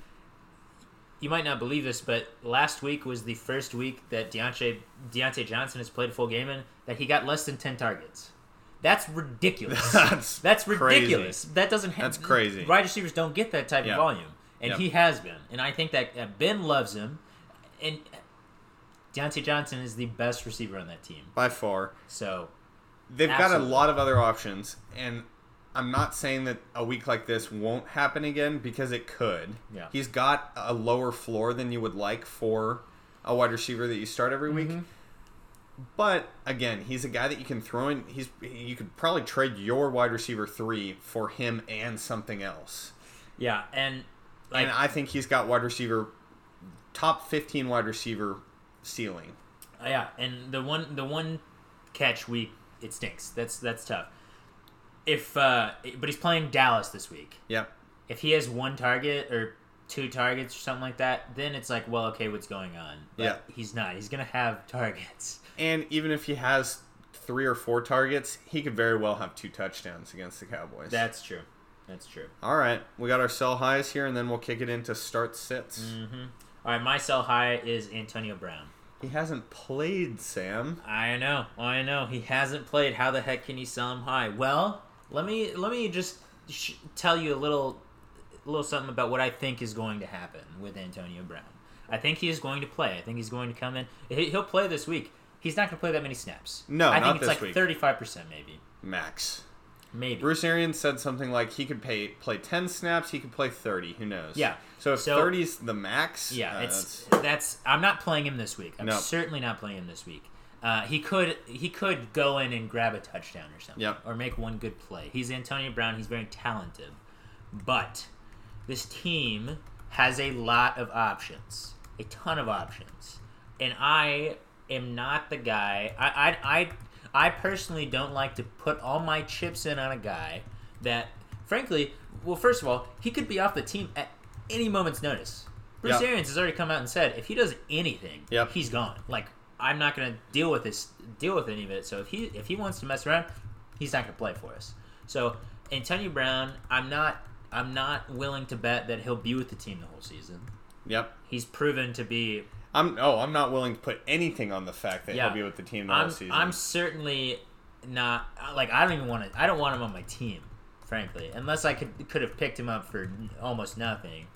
S2: you might not believe this, but last week was the first week that Diontae Diontae Johnson has played a full game in that he got less than ten targets. That's ridiculous.
S1: That's
S2: That's
S1: crazy.
S2: ridiculous. That doesn't. happen.
S1: That's crazy.
S2: Wide receivers don't get that type
S1: Yeah.
S2: of volume, and
S1: Yep.
S2: he has been. And I think that Ben loves him, and Diontae Johnson is the best receiver on that team.
S1: by far.
S2: So
S1: They've got a lot of other options, and I'm not saying that a week like this won't happen again because it could.
S2: Yeah.
S1: He's got a lower floor than you would like for a wide receiver that you start every week.
S2: Mm-hmm.
S1: But again, he's a guy that you can throw in. He's you could probably trade your wide receiver three for him and something else.
S2: yeah, and like
S1: and I think he's got wide receiver top 15 wide receiver ceiling.
S2: Yeah, and the one the one catch week it stinks. That's that's tough. If uh, but he's playing Dallas this week.
S1: Yep.
S2: If he has one target or two targets or something like that, then it's like, well, okay, what's going on? But
S1: Yeah.
S2: he's not. He's gonna have targets.
S1: And even if he has three or four targets, he could very well have two touchdowns against the Cowboys.
S2: That's true. That's true.
S1: All right, we got our sell highs here, and then we'll kick it into start sits.
S2: Mm-hmm. All right, my sell high is Antonio Brown.
S1: He hasn't played, Sam.
S2: I know, I know. He hasn't played. How the heck can you sell him high? Well, let me let me just sh- tell you a little, little something about what I think is going to happen with Antonio Brown. I think he is going to play. I think he's going to come in. He- He'll play this week. He's not going to play that many snaps.
S1: No,
S2: I think it's like thirty-five percent, maybe,
S1: Max.
S2: maybe.
S1: Bruce Arians said something like he could pay, play 10 snaps, he could play 30. Who knows?
S2: Yeah.
S1: So if
S2: So-
S1: 30's the max,
S2: Yeah,
S1: uh,
S2: it's
S1: that's-
S2: that's. I'm not playing him this week. I'm
S1: No.
S2: certainly not playing him this week. Uh, he could he could go in and grab a touchdown or something,
S1: Yep.
S2: or make one good play. He's Antonio Brown. He's very talented, but this team has a lot of options, a ton of options, and I am not the guy. I I I, I personally don't like to put all my chips in on a guy that, frankly, well, first of all, he could be off the team at any moment's notice. Bruce
S1: Yep.
S2: Arians has already come out and said if he does anything,
S1: Yep.
S2: he's gone. Like I'm not gonna deal with this, deal with any of it. So if he if he wants to mess around, he's not gonna play for us. So Antonio Brown, I'm not I'm not willing to bet that he'll be with the team the whole season.
S1: Yep.
S2: He's proven to be.
S1: I'm oh, I'm not willing to put anything on the fact that
S2: Yeah.
S1: he'll be with the team the
S2: I'm
S1: whole season.
S2: I'm certainly not like I don't even want to. I don't want him on my team, frankly, unless I could could have picked him up for almost nothing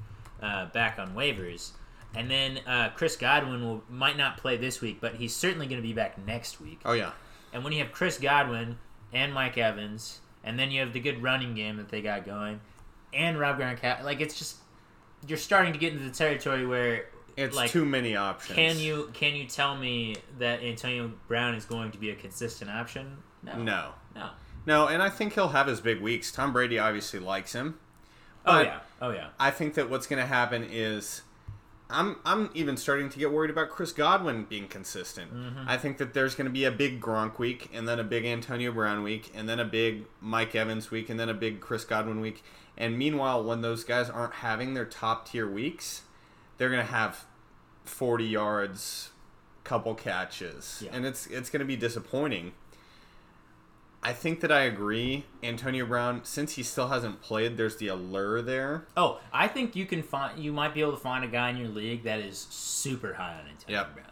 S2: uh, back on waivers. And then uh, Chris Godwin will might not play this week, but he's certainly going to be back next week.
S1: oh yeah.
S2: And when you have Chris Godwin and Mike Evans, and then you have the good running game that they got going, and Rob Gronkowski, like it's just you're starting to get into the territory where
S1: It's
S2: like
S1: too many options.
S2: can you can you tell me that Antonio Brown is going to be a consistent option? No,
S1: No.
S2: no.
S1: No, and I think he'll have his big weeks. Tom Brady obviously likes him.
S2: Oh yeah, oh yeah.
S1: I think that what's going to happen is I'm I'm even starting to get worried about Chris Godwin being consistent.
S2: Mm-hmm.
S1: I think that there's going to be a big Gronk week and then a big Antonio Brown week and then a big Mike Evans week and then a big Chris Godwin week. And meanwhile, when those guys aren't having their top tier weeks, they're going to have 40 yards, couple catches.
S2: Yeah.
S1: And it's it's going to be disappointing. I think that I agree. Antonio Brown, since he still hasn't played, there's the allure there.
S2: Oh, I think you can find you might be able to find a guy in your league that is super high on Antonio
S1: Yep.
S2: Brown.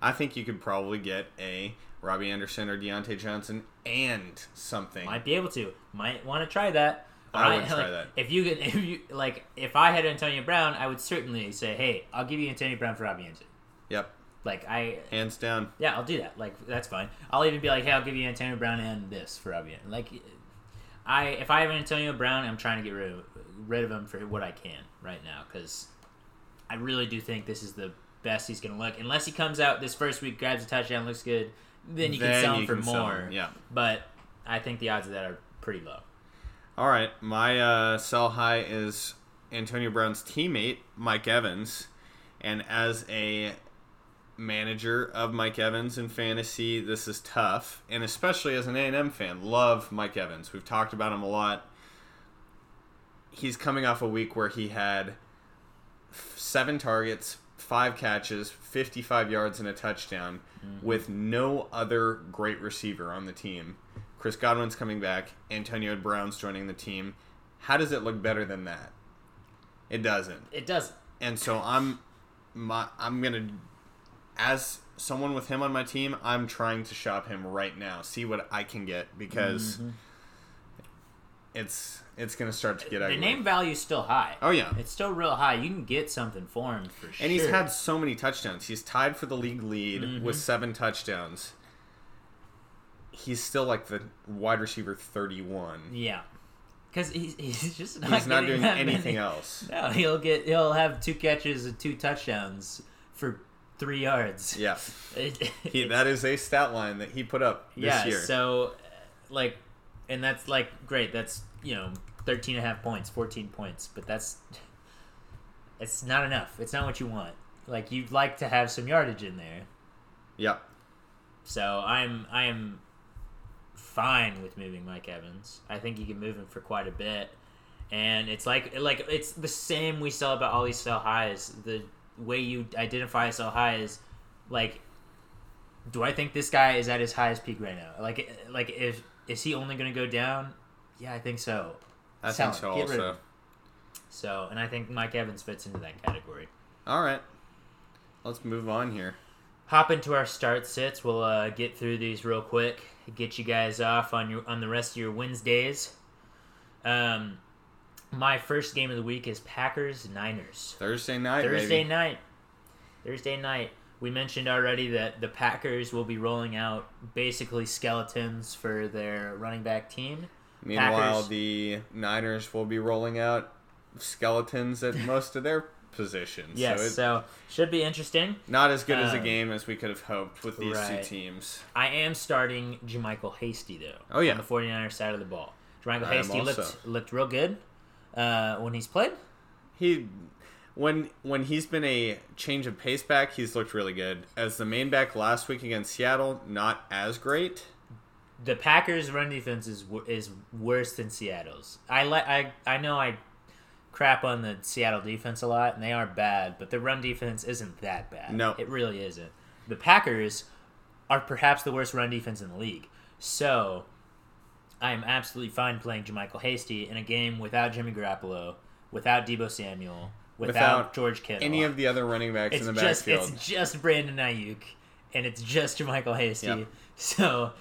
S1: I think you could probably get a Robbie Anderson or Diontae Johnson and something.
S2: Might be able to. Might want to try that.
S1: I would
S2: like,
S1: try that.
S2: If you could, if you like, if I had Antonio Brown, I would certainly say, "Hey, I'll give you Antonio Brown for Robbie Anderson."
S1: Yep,
S2: Like I,
S1: hands down.
S2: yeah, I'll do that. Like that's fine. I'll even be like, "Hey, I'll give you Antonio Brown and this for Robbie." Anderson. Like, I if I have Antonio Brown, I'm trying to get rid of rid of him for what I can right now because I really do think this is the best he's going to look. Unless he comes out this first week, grabs a touchdown, looks good, then you can sell him for
S1: sell
S2: more.
S1: yeah.
S2: But I think the odds of that are pretty low.
S1: All right, my uh, sell high is Antonio Brown's teammate Mike Evans, and as a manager of Mike Evans in fantasy, this is tough, and especially as an A and M fan, love Mike Evans. We've talked about him a lot. He's coming off a week where he had seven targets, five catches, 55 yards, and a touchdown mm-hmm. with no other great receiver on the team. Chris Godwin's coming back. Antonio Brown's joining the team. How does it look better than that? It doesn't.
S2: It doesn't.
S1: And so I'm my I'm gonna as someone with him on my team, I'm trying to shop him right now, see what I can get because
S2: Mm-hmm.
S1: it's it's gonna start to get
S2: The
S1: ugly.
S2: name value is still high.
S1: oh yeah.
S2: It's still real high. You can get something for him for sure.
S1: And he's had so many touchdowns. He's tied for the league lead
S2: Mm-hmm.
S1: with seven touchdowns. He's still like the wide receiver 31.
S2: yeah, because he's, he's just not
S1: He's not doing anything
S2: many-
S1: else.
S2: No, he'll get he'll have two catches and two touchdowns for three yards.
S1: Yeah.
S2: It-
S1: He, that is a stat line that he put up this
S2: yeah.
S1: year.
S2: So, like, and that's like great. That's you know 13 and a half points, 14 points, but that's it's not enough. It's not what you want. Like you'd like to have some yardage in there.
S1: yeah.
S2: So I'm I am fine with moving Mike Evans. I think you can move him for quite a bit, and it's like like it's the same we saw about all these sell highs. The way you identify sell high is like, do I think this guy is at his highest peak right now? Like like if is he only going to go down? Yeah, I think so.
S1: I
S2: Sell
S1: think so
S2: Get rid of
S1: also.
S2: So, and I think Mike Evans fits into that category.
S1: All right. Let's move on here.
S2: hop into our start sits. We'll uh, get through these real quick. Get you guys off on your on the rest of your Wednesdays. Um, my first game of the week is Packers Niners.
S1: Thursday night,
S2: Thursday
S1: baby.
S2: night. Thursday night. We mentioned already that the Packers will be rolling out basically skeletons for their running back team.
S1: Meanwhile,
S2: Packers.
S1: the Niners will be rolling out skeletons at most of their positions.
S2: Yes,
S1: So it's
S2: so should be interesting.
S1: not as good as a
S2: um,
S1: game as we could have hoped with these
S2: right.
S1: two teams.
S2: I am starting JaMycal Hasty though.
S1: Oh, yeah.
S2: on the 49ers side of the ball.
S1: JaMycal
S2: Hasty looked looked real good uh, when he's played.
S1: He when when he's been a change of pace back, he's looked really good. As the main back last week against Seattle, not as great.
S2: The Packers' run defense is is worse than Seattle's. I like I I know I crap on the Seattle defense a lot, and they are bad, but the run defense isn't that bad.
S1: No.
S2: it really isn't. The Packers are perhaps the worst run defense in the league. So I am absolutely fine playing JaMycal Hasty in a game without Jimmy Garoppolo, without Deebo Samuel, without,
S1: Without
S2: George Kittle.
S1: Any of the other running backs
S2: it's
S1: in the
S2: just
S1: backfield.
S2: it's just Brandon Aiyuk, and it's just JaMycal Hasty.
S1: Yep.
S2: So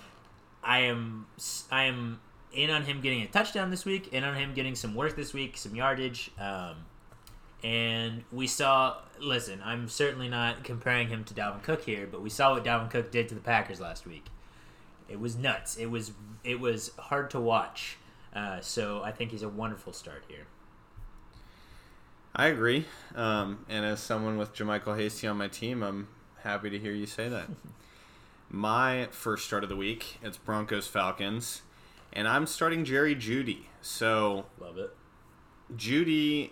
S2: I am I am in on him getting a touchdown this week, in on him getting some work this week, some yardage. Um, and we saw. Listen, I'm certainly not comparing him to Dalvin Cook here, but we saw what Dalvin Cook did to the Packers last week. It was nuts. It was it was hard to watch. Uh, so I think he's a wonderful start here.
S1: I agree. Um, and as someone with JaMycal Hasty on my team, I'm happy to hear you say that. my first start of the week, it's Broncos Falcons, and I'm starting Jerry Jeudy. So
S2: Love it.
S1: Jeudy,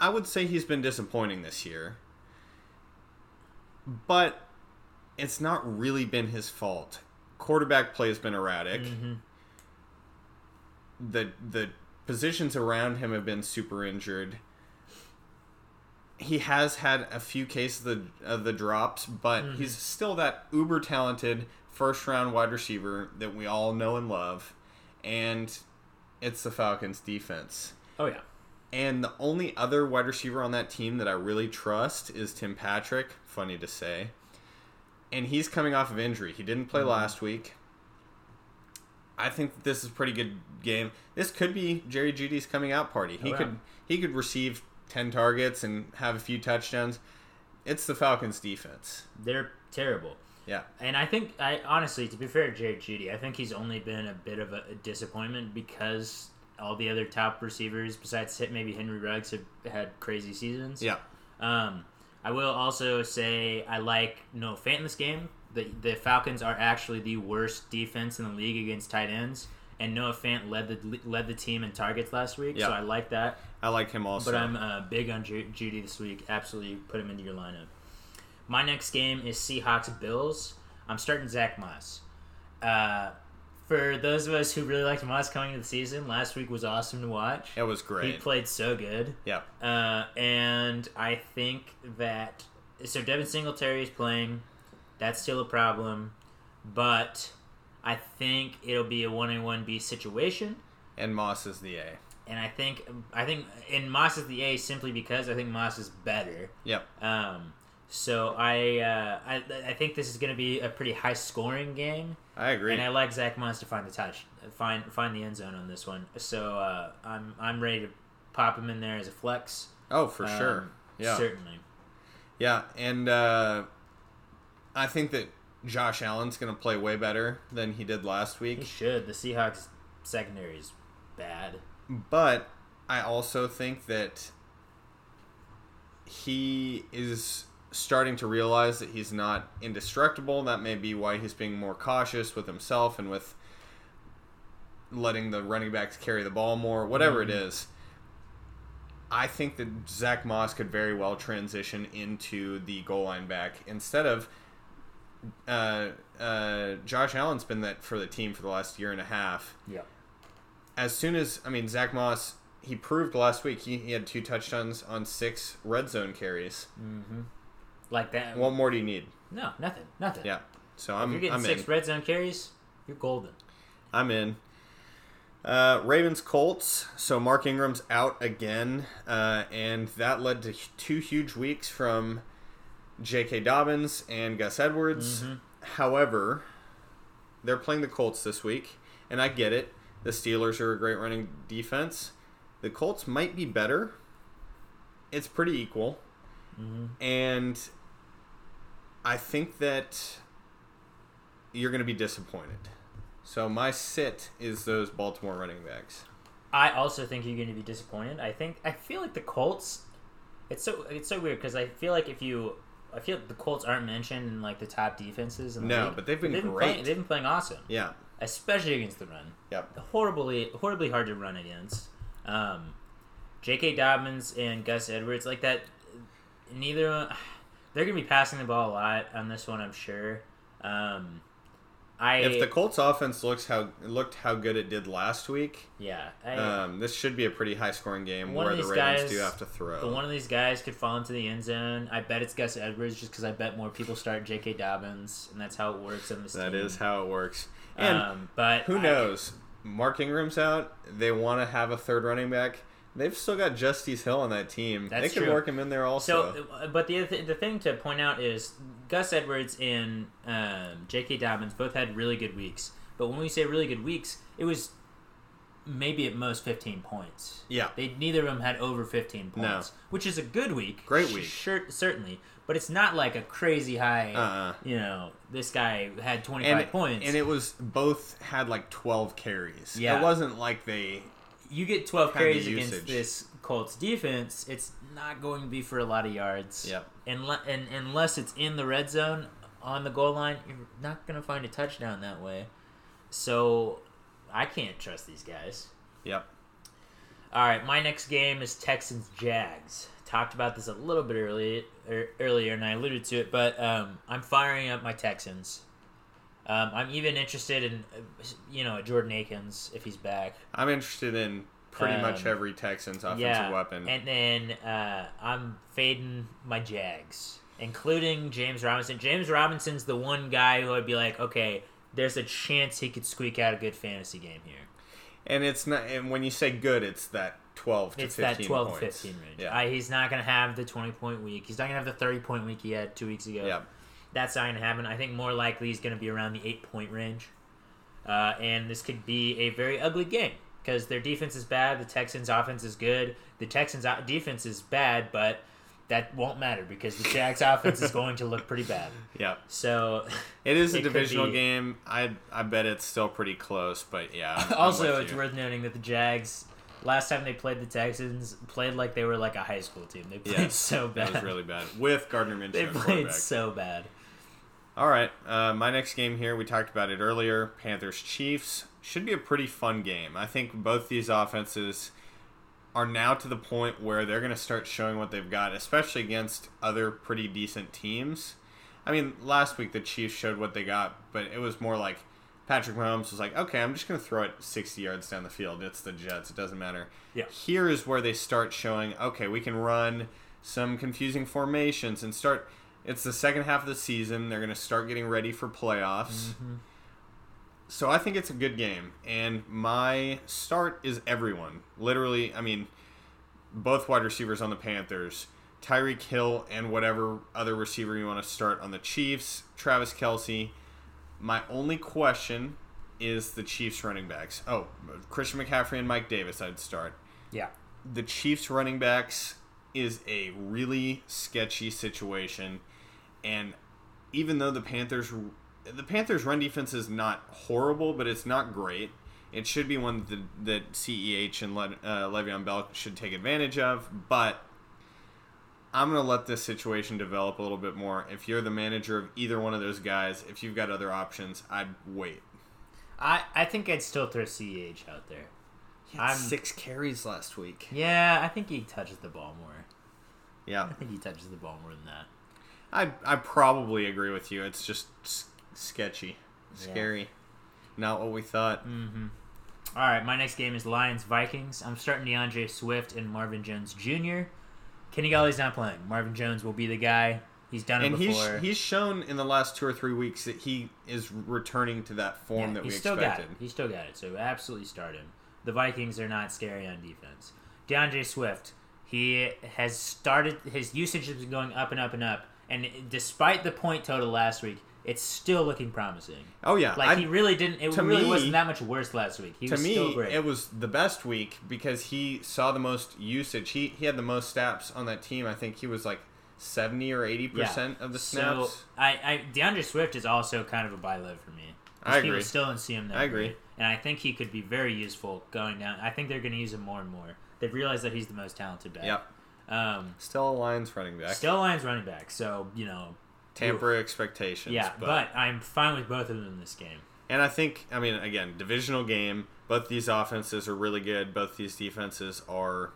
S1: I would say he's been disappointing this year, but it's not really been his fault. Quarterback play has been erratic.
S2: hmm
S1: The the positions around him have been super injured. He has had a few cases of the, of the drops, but
S2: Mm-hmm.
S1: he's still that uber talented first round wide receiver that we all know and love, and it's the Falcons defense.
S2: Oh yeah.
S1: And the only other wide receiver on that team that I really trust is Tim Patrick. Funny to say. And he's coming off of injury. He didn't play last week. I think this is a pretty good game. This could be Jerry Jeudy's coming out party. He could he could receive ten targets and have a few touchdowns. It's the Falcons defense.
S2: They're terrible.
S1: Yeah.
S2: And I think, I honestly, to be fair to Jared Jeudy, I think he's only been a bit of a, a disappointment because all the other top receivers, besides maybe Henry Ruggs, have had crazy seasons.
S1: Yeah.
S2: Um, I will also say I like Noah Fant in this game. The the Falcons are actually the worst defense in the league against tight ends, and Noah Fant led the led the team in targets last week. So I like that.
S1: I like him also.
S2: But I'm uh, big on Ju- Jeudy this week. Absolutely put him into your lineup. My next game is Seahawks Bills. I'm starting Zach Moss. Uh, for those of us who really liked Moss coming into the season, last week was awesome to watch.
S1: it was great.
S2: He played so good.
S1: yeah.
S2: Uh, and I think that so Devin Singletary is playing. That's still a problem, but I think it'll be a one A one B situation.
S1: And Moss is the A.
S2: and I think I think and Moss is the A simply because I think Moss is better.
S1: Yep.
S2: Um, so I, uh, I I think this is going to be a pretty high scoring game,
S1: I agree.
S2: and I like Zach Moss to find the touch, find find the end zone on this one. So uh, I'm I'm ready to pop him in there as a flex.
S1: oh, for
S2: Um,
S1: sure. Yeah.
S2: certainly.
S1: Yeah, and uh, I think that Josh Allen's going to play way better than he did last week.
S2: He should. The Seahawks secondary is bad.
S1: But I also think that he is starting to realize that he's not indestructible. That may be why he's being more cautious with himself and with letting the running backs carry the ball more, whatever it is. I think that Zach Moss could very well transition into the goal line back instead of uh, uh, Josh Allen's been that for the team for the last year and a half
S2: Yep.
S1: as soon as I mean Zach Moss, he proved last week he, he had two touchdowns on six red zone carries.
S2: Mm-hmm. Like that.
S1: What more do you need?
S2: no, nothing. Nothing.
S1: Yeah. So I'm
S2: you're getting
S1: I'm
S2: six
S1: in.
S2: red zone carries, you're golden.
S1: I'm in. Uh, Ravens Colts. So Mark Ingram's out again, uh, and that led to two huge weeks from J.K. Dobbins and Gus Edwards.
S2: Mhm.
S1: However, they're playing the Colts this week, and I get it. The Steelers are a great running defense. The Colts might be better. It's pretty equal.
S2: Mm-hmm.
S1: And I think that you're going to be disappointed. So my sit is those Baltimore running backs.
S2: I also think you're going to be disappointed. I think I feel like the Colts. It's so it's so weird because I feel like if you, I feel like the Colts aren't mentioned in like the top defenses. In the
S1: No,
S2: league.
S1: but they've been
S2: Playing,
S1: great.
S2: they've been playing awesome,
S1: Yeah.
S2: especially against the run.
S1: Yep.
S2: Horribly, horribly hard to run against. Um, J.K. Dobbins and Gus Edwards like that. Neither they're going to be passing the ball a lot on this one. I'm sure. Um, I
S1: If the Colts offense looks how looked how good it did last week,
S2: yeah. I,
S1: um, this should be a pretty high scoring game where the Ravens
S2: guys-
S1: do have to throw.
S2: But one of these guys could fall into the end zone. I bet it's Gus Edwards just because I bet more people start J.K. Dobbins, and that's how it works on this
S1: that
S2: team.
S1: is how it works. And
S2: um, but
S1: who
S2: I-
S1: knows? Mark Ingram's out. They want to have a third running back. They've still got Justice Hill on that team.
S2: That's
S1: they can
S2: true.
S1: work him in there also.
S2: so, uh, but the th- the thing to point out is Gus Edwards and um, J.K. Dobbins both had really good weeks. But when we say really good weeks, it was maybe at most 15 points.
S1: yeah.
S2: They neither of them had over 15
S1: No.
S2: points, which is a good week.
S1: Great week.
S2: Sure, certainly, but it's not like a crazy high.
S1: Uh-uh.
S2: You know, this guy had 25
S1: and,
S2: points.
S1: and it was both had like 12 carries.
S2: Yeah.
S1: It wasn't like they
S2: you get 12
S1: Had
S2: carries against this Colts defense, it's not going to be for a lot of yards.
S1: Yep.
S2: Unless, and unless it's in the red zone on the goal line, you're not going to find a touchdown that way. So I can't trust these guys.
S1: Yep.
S2: All right, my next game is Texans Jags. Talked about this a little bit early, er, earlier, and I alluded to it, but um, I'm firing up my Texans. Um, I'm even interested in, uh, you know, Jordan Akins if he's back.
S1: I'm interested in pretty much
S2: Um,
S1: every Texans offensive
S2: yeah,
S1: weapon.
S2: And then uh, I'm fading my Jags, including James Robinson. James Robinson's the one guy who I'd be like, okay, there's a chance he could squeak out a good fantasy game here.
S1: And it's not. And when you say good, it's that 12 to
S2: It's
S1: 15
S2: that 12
S1: points.
S2: 15 range.
S1: Yeah.
S2: I, he's not going to have the 20 point week. He's not going to have the 30 point week he had two weeks ago.
S1: yeah.
S2: That's not going to happen. I think more likely he's going to be around the 8 point range. Uh, and this could be a very ugly game because their defense is bad. The Texans' offense is good. The Texans' defense is bad, but that won't matter because the Jags' offense is going to look pretty bad.
S1: Yeah.
S2: So,
S1: It is a
S2: It
S1: divisional
S2: be-
S1: game. I I bet it's still pretty close, but yeah. I'm- I'm
S2: also, it's
S1: you.
S2: worth noting that the Jags, last time they played the Texans, played like they were like a high school team. They played
S1: Yes,
S2: so bad.
S1: That was really bad with Gardner Minshew.
S2: they played so bad.
S1: All right, uh, my next game here, we talked about it earlier. Panthers Chiefs should be a pretty fun game. I think both these offenses are now to the point where they're going to start showing what they've got, especially against other pretty decent teams. I mean, last week the Chiefs showed what they got, but it was more like Patrick Mahomes was like, okay, I'm just going to throw it 60 yards down the field. It's the Jets. It doesn't matter.
S2: Yeah.
S1: Here is where they start showing, okay, we can run some confusing formations and start. It's the second half of the season. They're going to start getting ready for playoffs. Mm-hmm. So I think it's a good game, and my start is everyone. Literally, I mean, both wide receivers on the Panthers, Tyreek Hill, and whatever other receiver you want to start on the Chiefs, Travis Kelce. My only question is the Chiefs running backs. Oh, Christian McCaffrey and Mike Davis, I'd start.
S2: Yeah.
S1: The Chiefs running backs is a really sketchy situation, and even though the Panthers the Panthers run defense is not horrible, but it's not great. It should be one that, that CEH and Le, uh, Le'Veon Bell should take advantage of, but I'm going to let this situation develop a little bit more. If you're the manager of either one of those guys, if you've got other options, I'd wait.
S2: I, I think I'd still throw CEH out there.
S1: He had six carries last week.
S2: Yeah, I think he touches the ball more.
S1: Yeah.
S2: I think he touches the ball more than that.
S1: I I probably agree with you. It's just s- sketchy, scary, yeah. not what we thought.
S2: Mm-hmm. All right, my next game is Lions Vikings. I'm starting D'Andre Swift and Marvin Jones Jr. Kenny Golladay's not playing. Marvin Jones will be the guy. He's done it
S1: and
S2: before.
S1: he's he's shown in the last two or three weeks that he is returning to that form
S2: yeah,
S1: that we
S2: still
S1: expected.
S2: Got it. He still got it. So absolutely start him. The Vikings are not scary on defense. D'Andre Swift, he has started his usage has been going up and up and up, and despite the point total last week, it's still looking promising.
S1: Oh yeah,
S2: like I, he really didn't. It really me, wasn't that much worse last week. He
S1: to
S2: was
S1: me,
S2: still great.
S1: it was the best week because he saw the most usage. He he had the most snaps on that team. I think he was like seventy or eighty yeah. percent of the snaps.
S2: So I, I D'Andre Swift is also kind of a buy low for me.
S1: I agree.
S2: People still don't see him. That
S1: I agree,
S2: and I think he could be very useful going down. I think they're going to use him more and more. They've realized that he's the most talented back.
S1: Yep.
S2: Um,
S1: still a Lions running back.
S2: Still a Lions running back. So you know,
S1: tamper expectations.
S2: Yeah,
S1: but,
S2: but I'm fine with both of them in this game.
S1: And I think, I mean, again, divisional game. Both these offenses are really good. Both these defenses are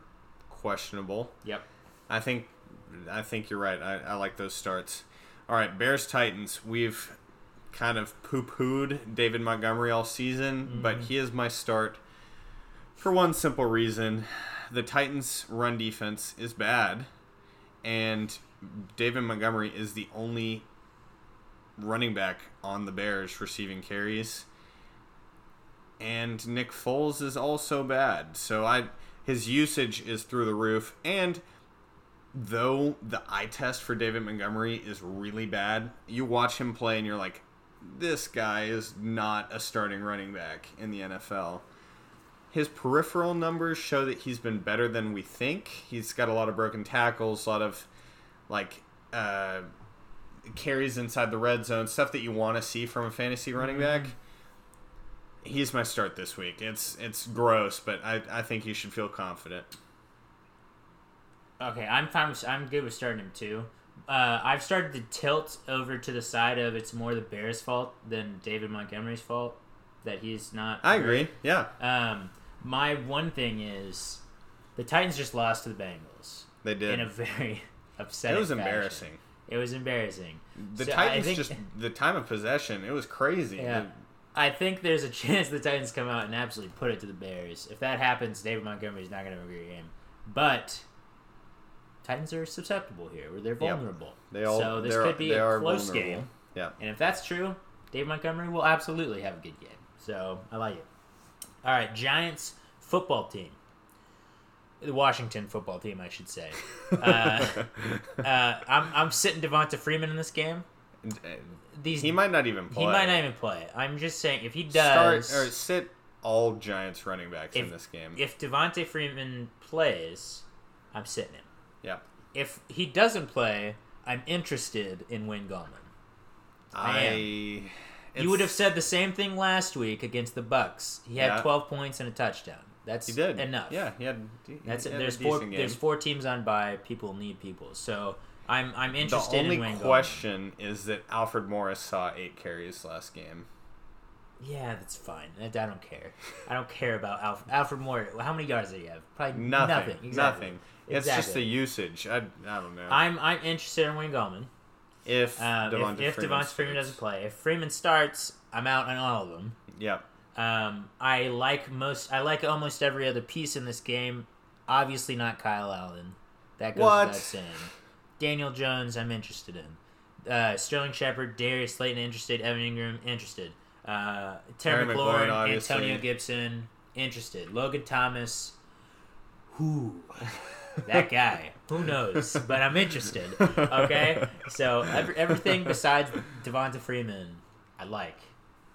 S1: questionable.
S2: Yep.
S1: I think, I think you're right. I, I like those starts. All right, Bears Titans. We've kind of poo-pooed David Montgomery all season, mm-hmm. but he is my start for one simple reason: the Titans' run defense is bad, and David Montgomery is the only running back on the Bears receiving carries. And Nick Foles is also bad. So I his usage is through the roof and though the eye test for David Montgomery is really bad, you watch him play and you're like this guy is not a starting running back in the NFL. His peripheral numbers show that he's been better than we think. He's got a lot of broken tackles, a lot of like uh, carries inside the red zone, stuff that you want to see from a fantasy running back. He's my start this week. It's it's gross, but I, I think you should feel confident.
S2: Okay, I'm fine. With, I'm good with starting him too. Uh, I've started to tilt over to the side of it's more the Bears' fault than David Montgomery's fault that he's not.
S1: I agree. Yeah.
S2: Um, my one thing is the Titans just lost to the Bengals.
S1: They did
S2: in a very upsetting.
S1: It was
S2: fashion.
S1: embarrassing.
S2: It was embarrassing.
S1: The
S2: So,
S1: Titans
S2: think-
S1: just the time of possession. It was crazy.
S2: Yeah. I think there's a chance the Titans come out and absolutely put it to the Bears. If that happens, David Montgomery's not going to have a great game. But Titans are susceptible here, they're
S1: Yep.
S2: vulnerable.
S1: They all
S2: so this could be a close
S1: vulnerable.
S2: game.
S1: Yeah.
S2: And if that's true, David Montgomery will absolutely have a good game. So I like it. All right, Giants football team. The Washington football team, I should say. Uh, uh, I'm, I'm sitting Devonta Freeman in this game. These
S1: He might not even play.
S2: he might not even play. I'm just saying if he
S1: start
S2: does,
S1: or sit all Giants running backs in this game.
S2: if Devonta Freeman plays, I'm sitting him.
S1: yeah.
S2: If he doesn't play, I'm interested in Wayne Gallman. I.
S1: I.
S2: You would have said the same thing last week against the Bucks. He had
S1: Yeah.
S2: 12 points and a touchdown. That's
S1: He did
S2: enough.
S1: Yeah, he had. He
S2: That's
S1: had
S2: it. There's four.
S1: game.
S2: There's four teams on by. People need people. So I'm I'm interested.
S1: The only
S2: in
S1: question is that Alfred Morris saw eight carries last game.
S2: Yeah, that's fine. I, don't care. I don't care about Alfred, Alfred Moore. How many yards did he have? Probably
S1: Nothing.
S2: nothing. Exactly.
S1: Nothing. It's just the usage. I, I don't know.
S2: I'm I'm interested in Wayne Gallman.
S1: If
S2: Uh,
S1: Devonta
S2: if if
S1: Freeman
S2: Devonta Freeman doesn't play, if Freeman starts, I'm out on all of them.
S1: Yep.
S2: Um, I like most. I like almost every other piece in this game. Obviously, not Kyle Allen. That goes
S1: What?
S2: without saying. Daniel Jones, I'm interested in. Uh, Sterling Shepard, Darius Slayton, interested. Evan Engram, interested. Uh,
S1: Terry
S2: Terry
S1: McLaurin,
S2: McLaurin. Antonio Gibson, interested. Logan Thomas, who? that guy. Who knows? But I'm interested. Okay, so every, everything besides Devonta Freeman, I like.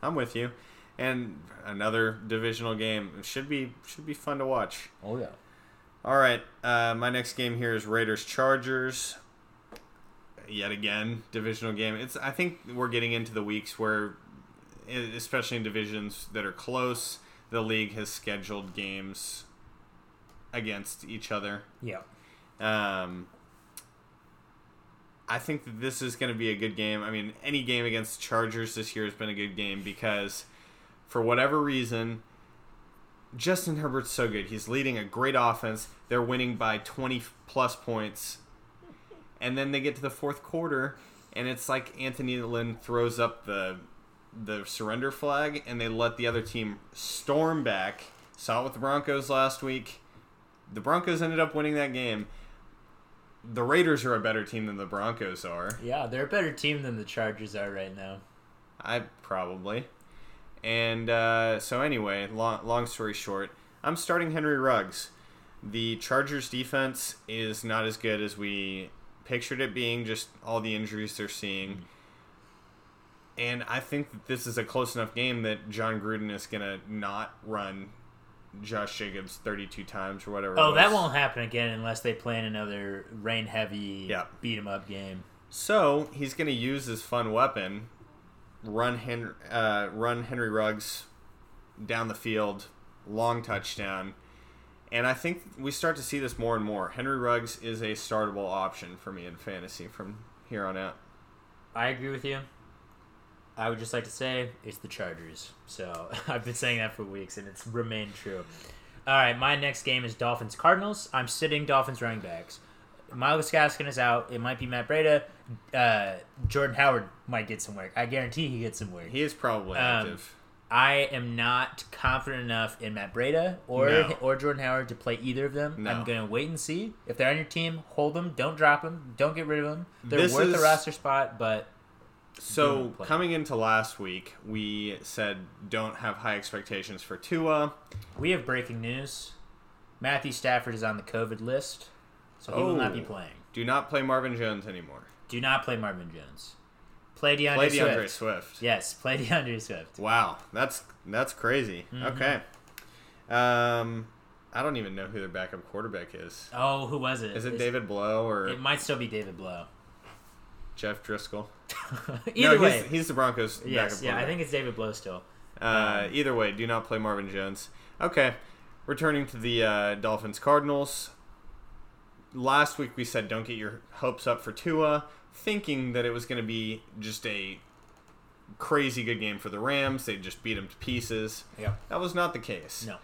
S1: I'm with you. And another divisional game It should be should be fun to watch.
S2: Oh yeah.
S1: All right, uh, my next game here is Raiders Chargers. Yet again, divisional game. It's I think we're getting into the weeks where, especially in divisions that are close, the league has scheduled games against each other.
S2: Yeah.
S1: Um, I think that this is going to be a good game. I mean, any game against Chargers this year has been a good game because, for whatever reason, Justin Herbert's so good. He's leading a great offense. They're winning by 20 plus points. And then they get to the fourth quarter, and it's like Anthony Lynn throws up the the surrender flag, and they let the other team storm back. Saw it with the Broncos last week. The Broncos ended up winning that game. The Raiders are a better team than the Broncos are.
S2: Yeah, they're a better team than the Chargers are right now.
S1: I probably. And uh, so anyway, long, long story short, I'm starting Henry Ruggs. The Chargers defense is not as good as we pictured it being, just all the injuries they're seeing. And I think that this is a close enough game that Jon Gruden is going to not run Josh Jacobs 32 times or whatever.
S2: Oh, that won't happen again unless they plan another rain heavy
S1: Yeah.
S2: beat 'em up game.
S1: So he's going to use his fun weapon, run Henry, uh, run Henry Ruggs down the field, long touchdown, and I think we start to see this more and more. Henry Ruggs is a startable option for me in fantasy from here on out.
S2: I agree with you. I would just like to say it's the Chargers. So I've been saying that for weeks, and it's remained true. All right, my next game is Dolphins Cardinals. I'm sitting Dolphins running backs. Myles Gaskin is out. It might be Matt Breida. Uh, Jordan Howard might get some work. I guarantee he gets some work.
S1: He is probably
S2: Um,
S1: active.
S2: I am not confident enough in Matt Breida or
S1: No.
S2: or Jordan Howard to play either of them.
S1: No.
S2: I'm gonna wait and see if they're on your team. Hold them. Don't drop them. Don't get rid of them. They're
S1: This
S2: worth
S1: is-
S2: the roster spot, but
S1: So coming into last week, we said don't have high expectations for Tua.
S2: we have breaking news. Matthew Stafford is on the COVID list, so he will not be
S1: Oh.
S2: playing.
S1: Do not play Marvin Jones anymore.
S2: Do not play Marvin Jones. Play D'Andre,
S1: Play
S2: Swift.
S1: D'Andre Swift.
S2: Yes, play D'Andre Swift.
S1: Wow, that's that's crazy.
S2: Mm-hmm.
S1: Okay. Um, I don't even know who their backup quarterback is.
S2: Oh, who was it?
S1: Is it
S2: Is-
S1: David Blough or
S2: It might still be David Blough.
S1: Jeff Driskel?
S2: Either
S1: no,
S2: way,
S1: he's, he's the Broncos'
S2: yes,
S1: backup
S2: yeah, I think it's David Blough still.
S1: Uh, either way, do not play Marvin Jones. Okay, returning to the uh, Dolphins Cardinals. Last week we said don't get your hopes up for Tua, thinking that it was going to be just a crazy good game for the Rams. They just beat them to pieces.
S2: Yep.
S1: That was not the case.
S2: No.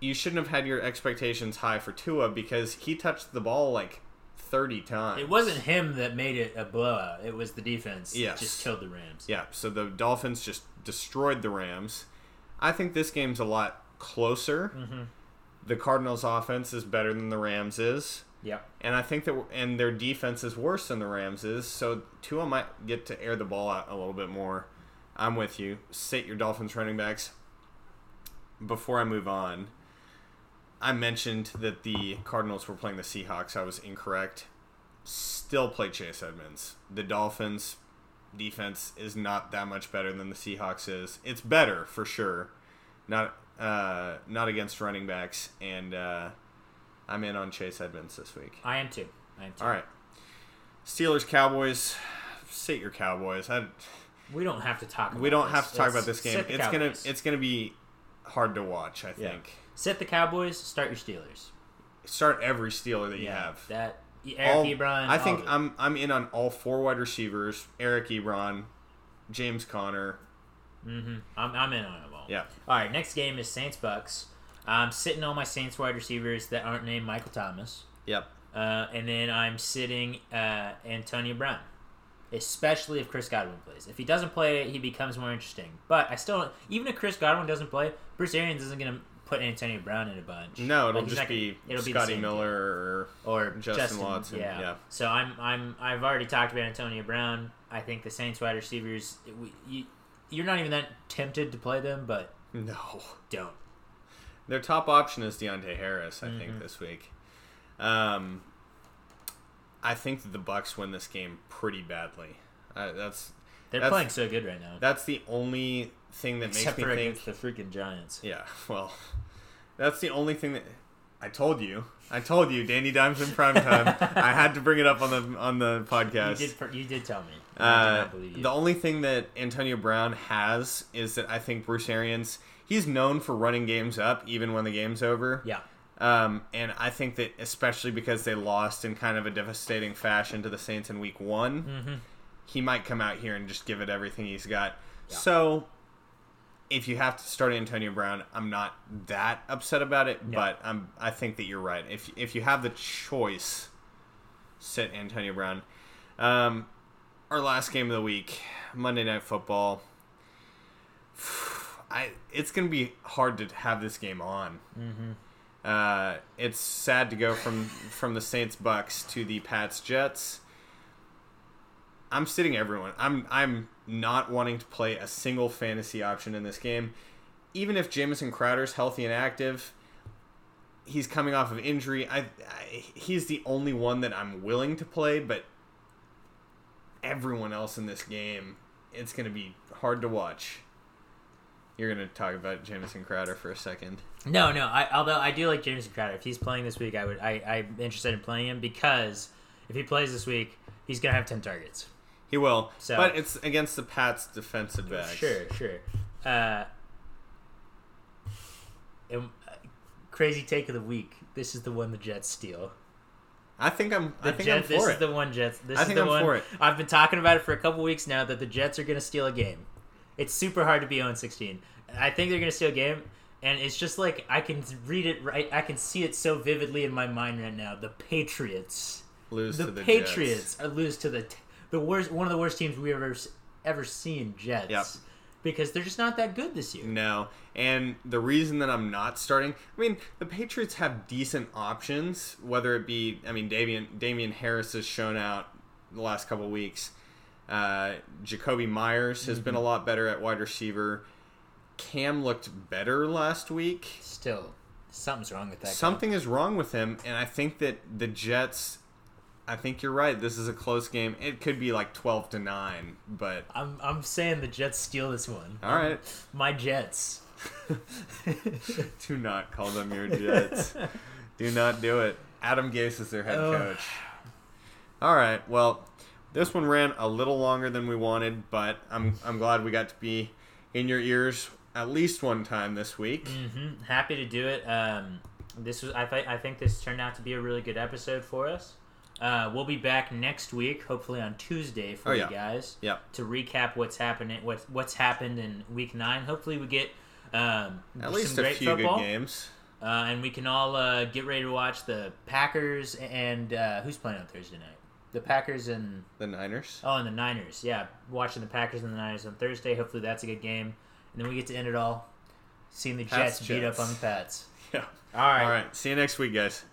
S1: You shouldn't have had your expectations high for Tua because he touched the ball like 30 times.
S2: It wasn't him that made it a blowout. It was the defense.
S1: Yes.
S2: Just killed the Rams.
S1: Yeah, so the Dolphins just destroyed the Rams. I think this game's a lot closer.
S2: Mm-hmm.
S1: The Cardinals' offense is better than the Rams is,
S2: Yep.
S1: and I think that and their defense is worse than the Rams is. So Tua might get to air the ball out a little bit more. I'm with you. Sit your Dolphins running backs. Before I move on, I mentioned that the Cardinals were playing the Seahawks. I was incorrect. Still play Chase Edmonds. The Dolphins defense is not that much better than the Seahawks is. It's better for sure. Not uh, not against running backs, and uh, I'm in on Chase Edmonds this week.
S2: I am too. I am too.
S1: All right, Steelers Cowboys. Sit your Cowboys. I,
S2: We don't have to talk. About
S1: we don't
S2: this.
S1: have to talk
S2: Let's
S1: about this game. It's gonna it's gonna be hard to watch. I
S2: Yeah. Sit the Cowboys. Start your Steelers.
S1: Start every Steeler that you have.
S2: that Eric
S1: All-
S2: Ebron.
S1: I think. I'm I'm in on all four wide receivers: Eric Ebron, James Conner.
S2: Mm-hmm. I'm, I'm in on them all.
S1: Yeah.
S2: All right. Next game is Saints Bucks. I'm sitting on my Saints wide receivers that aren't named Michael Thomas,
S1: Yep.
S2: uh, and then I'm sitting uh, Antonio Brown. Especially if Chris Godwin plays. If he doesn't play, he becomes more interesting. But I still, even if Chris Godwin doesn't play, Bruce Arians isn't going to put Antonio Brown in a bunch.
S1: No, it'll
S2: Like,
S1: just
S2: not gonna-
S1: be
S2: it'll
S1: Scotty
S2: same
S1: Miller or
S2: or
S1: Justin
S2: Justin,
S1: Watson,
S2: Yeah.
S1: yeah.
S2: So I'm I'm I've already talked about Antonio Brown. I think the Saints wide receivers. We, you, you're not even that tempted to play them, but
S1: No.
S2: don't.
S1: Their top option is Deonte Harris, I
S2: Mm-hmm.
S1: think, this week. Um, I think that the Bucks win this game pretty badly. Uh, that's
S2: They're
S1: That's-
S2: playing so good right now.
S1: that's the only thing that
S2: Except
S1: makes me think.
S2: the freaking Giants.
S1: Yeah, well, that's the only thing that I told you. I told you, Danny Dimes in prime time. I had to bring it up on the on the podcast.
S2: You did. You did tell me. I did
S1: Uh,
S2: not believe you.
S1: the only thing that Antonio Brown has is that I think Bruce Arians he's known for running games up even when the game's over.
S2: yeah.
S1: Um, and I think that especially because they lost in kind of a devastating fashion to the Saints in Week One,
S2: Mm-hmm.
S1: he might come out here and just give it everything he's got.
S2: Yeah.
S1: So. If you have to start Antonio Brown, I'm not that upset about it,
S2: No.
S1: but I'm. I think that you're right. If if you have the choice, sit Antonio Brown. Um, our last game of the week, Monday Night Football. I it's gonna be hard to have this game on.
S2: Mm-hmm.
S1: Uh, it's sad to go from from the Saints Bucks to the Pats Jets. I'm sitting everyone. I'm I'm not wanting to play a single fantasy option in this game, even if Jamison Crowder's healthy and active. He's coming off of injury. I, I he's the only one that I'm willing to play, but everyone else in this game, it's going to be hard to watch. You're going to talk about Jamison Crowder for a second.
S2: No, no. I, although I do like Jamison Crowder. If he's playing this week, I would. I, I'm interested in playing him because if he plays this week, he's gonna have ten targets.
S1: He will,
S2: So-
S1: but it's against the Pats defensive backs.
S2: Sure, sure. Uh, and, uh, crazy take of the week. This is the one the Jets steal.
S1: I think I'm.
S2: The
S1: I think
S2: Jets,
S1: I'm
S2: this
S1: for
S2: is
S1: it.
S2: the one Jets. This
S1: I
S2: is
S1: think
S2: the
S1: I'm
S2: one.
S1: for it.
S2: I've been talking about it for a couple weeks now that the Jets are going to steal a game. It's super hard to be 0 16. I think they're going to steal a game, and it's just like I can read it right. I can see it so vividly in my mind right now. The Patriots,
S1: Lose
S2: the,
S1: to the
S2: Patriots
S1: Jets.
S2: are lose to the the worst, one of the worst teams we ever ever seen. Jets,
S1: Yep.
S2: because they're just not that good this year.
S1: No, and the reason that I'm not starting, I mean, the Patriots have decent options. Whether it be, I mean, Damien Damien Harris has shown out the last couple weeks. Uh, Jakobi Meyers has
S2: Mm-hmm.
S1: been a lot better at wide receiver. Cam looked better last week.
S2: Still, something's wrong with that. guy.
S1: Something is wrong with him, and I think that the Jets. I think you're right. This is a close game. It could be like twelve to nine, but
S2: I'm I'm saying the Jets steal this one.
S1: all right.
S2: My Jets.
S1: Do not call them your Jets. do not do it. Adam Gase is their head
S2: Ugh.
S1: coach. All right. Well, this one ran a little longer than we wanted, but I'm I'm glad we got to be in your ears at least one time this week.
S2: hmm Happy to do it. Um, this was I, th- I think this turned out to be a really good episode for us. Uh, we'll be back next week, hopefully on Tuesday for
S1: Oh,
S2: you guys
S1: Yep.
S2: to recap what's happening, what what's happened in Week Nine. Hopefully, we get um,
S1: At
S2: some
S1: least a
S2: great
S1: few
S2: football,
S1: good games.
S2: uh, and we can all uh, get ready to watch the Packers and uh, who's playing on Thursday night. The Packers and
S1: The Niners.
S2: oh, and the Niners. Yeah, watching the Packers and the Niners on Thursday. Hopefully, that's a good game, and then we get to end it all seeing the
S1: Pats,
S2: Jets beat up on the Pats.
S1: Yeah.
S2: All right.
S1: All right. See you next week, guys.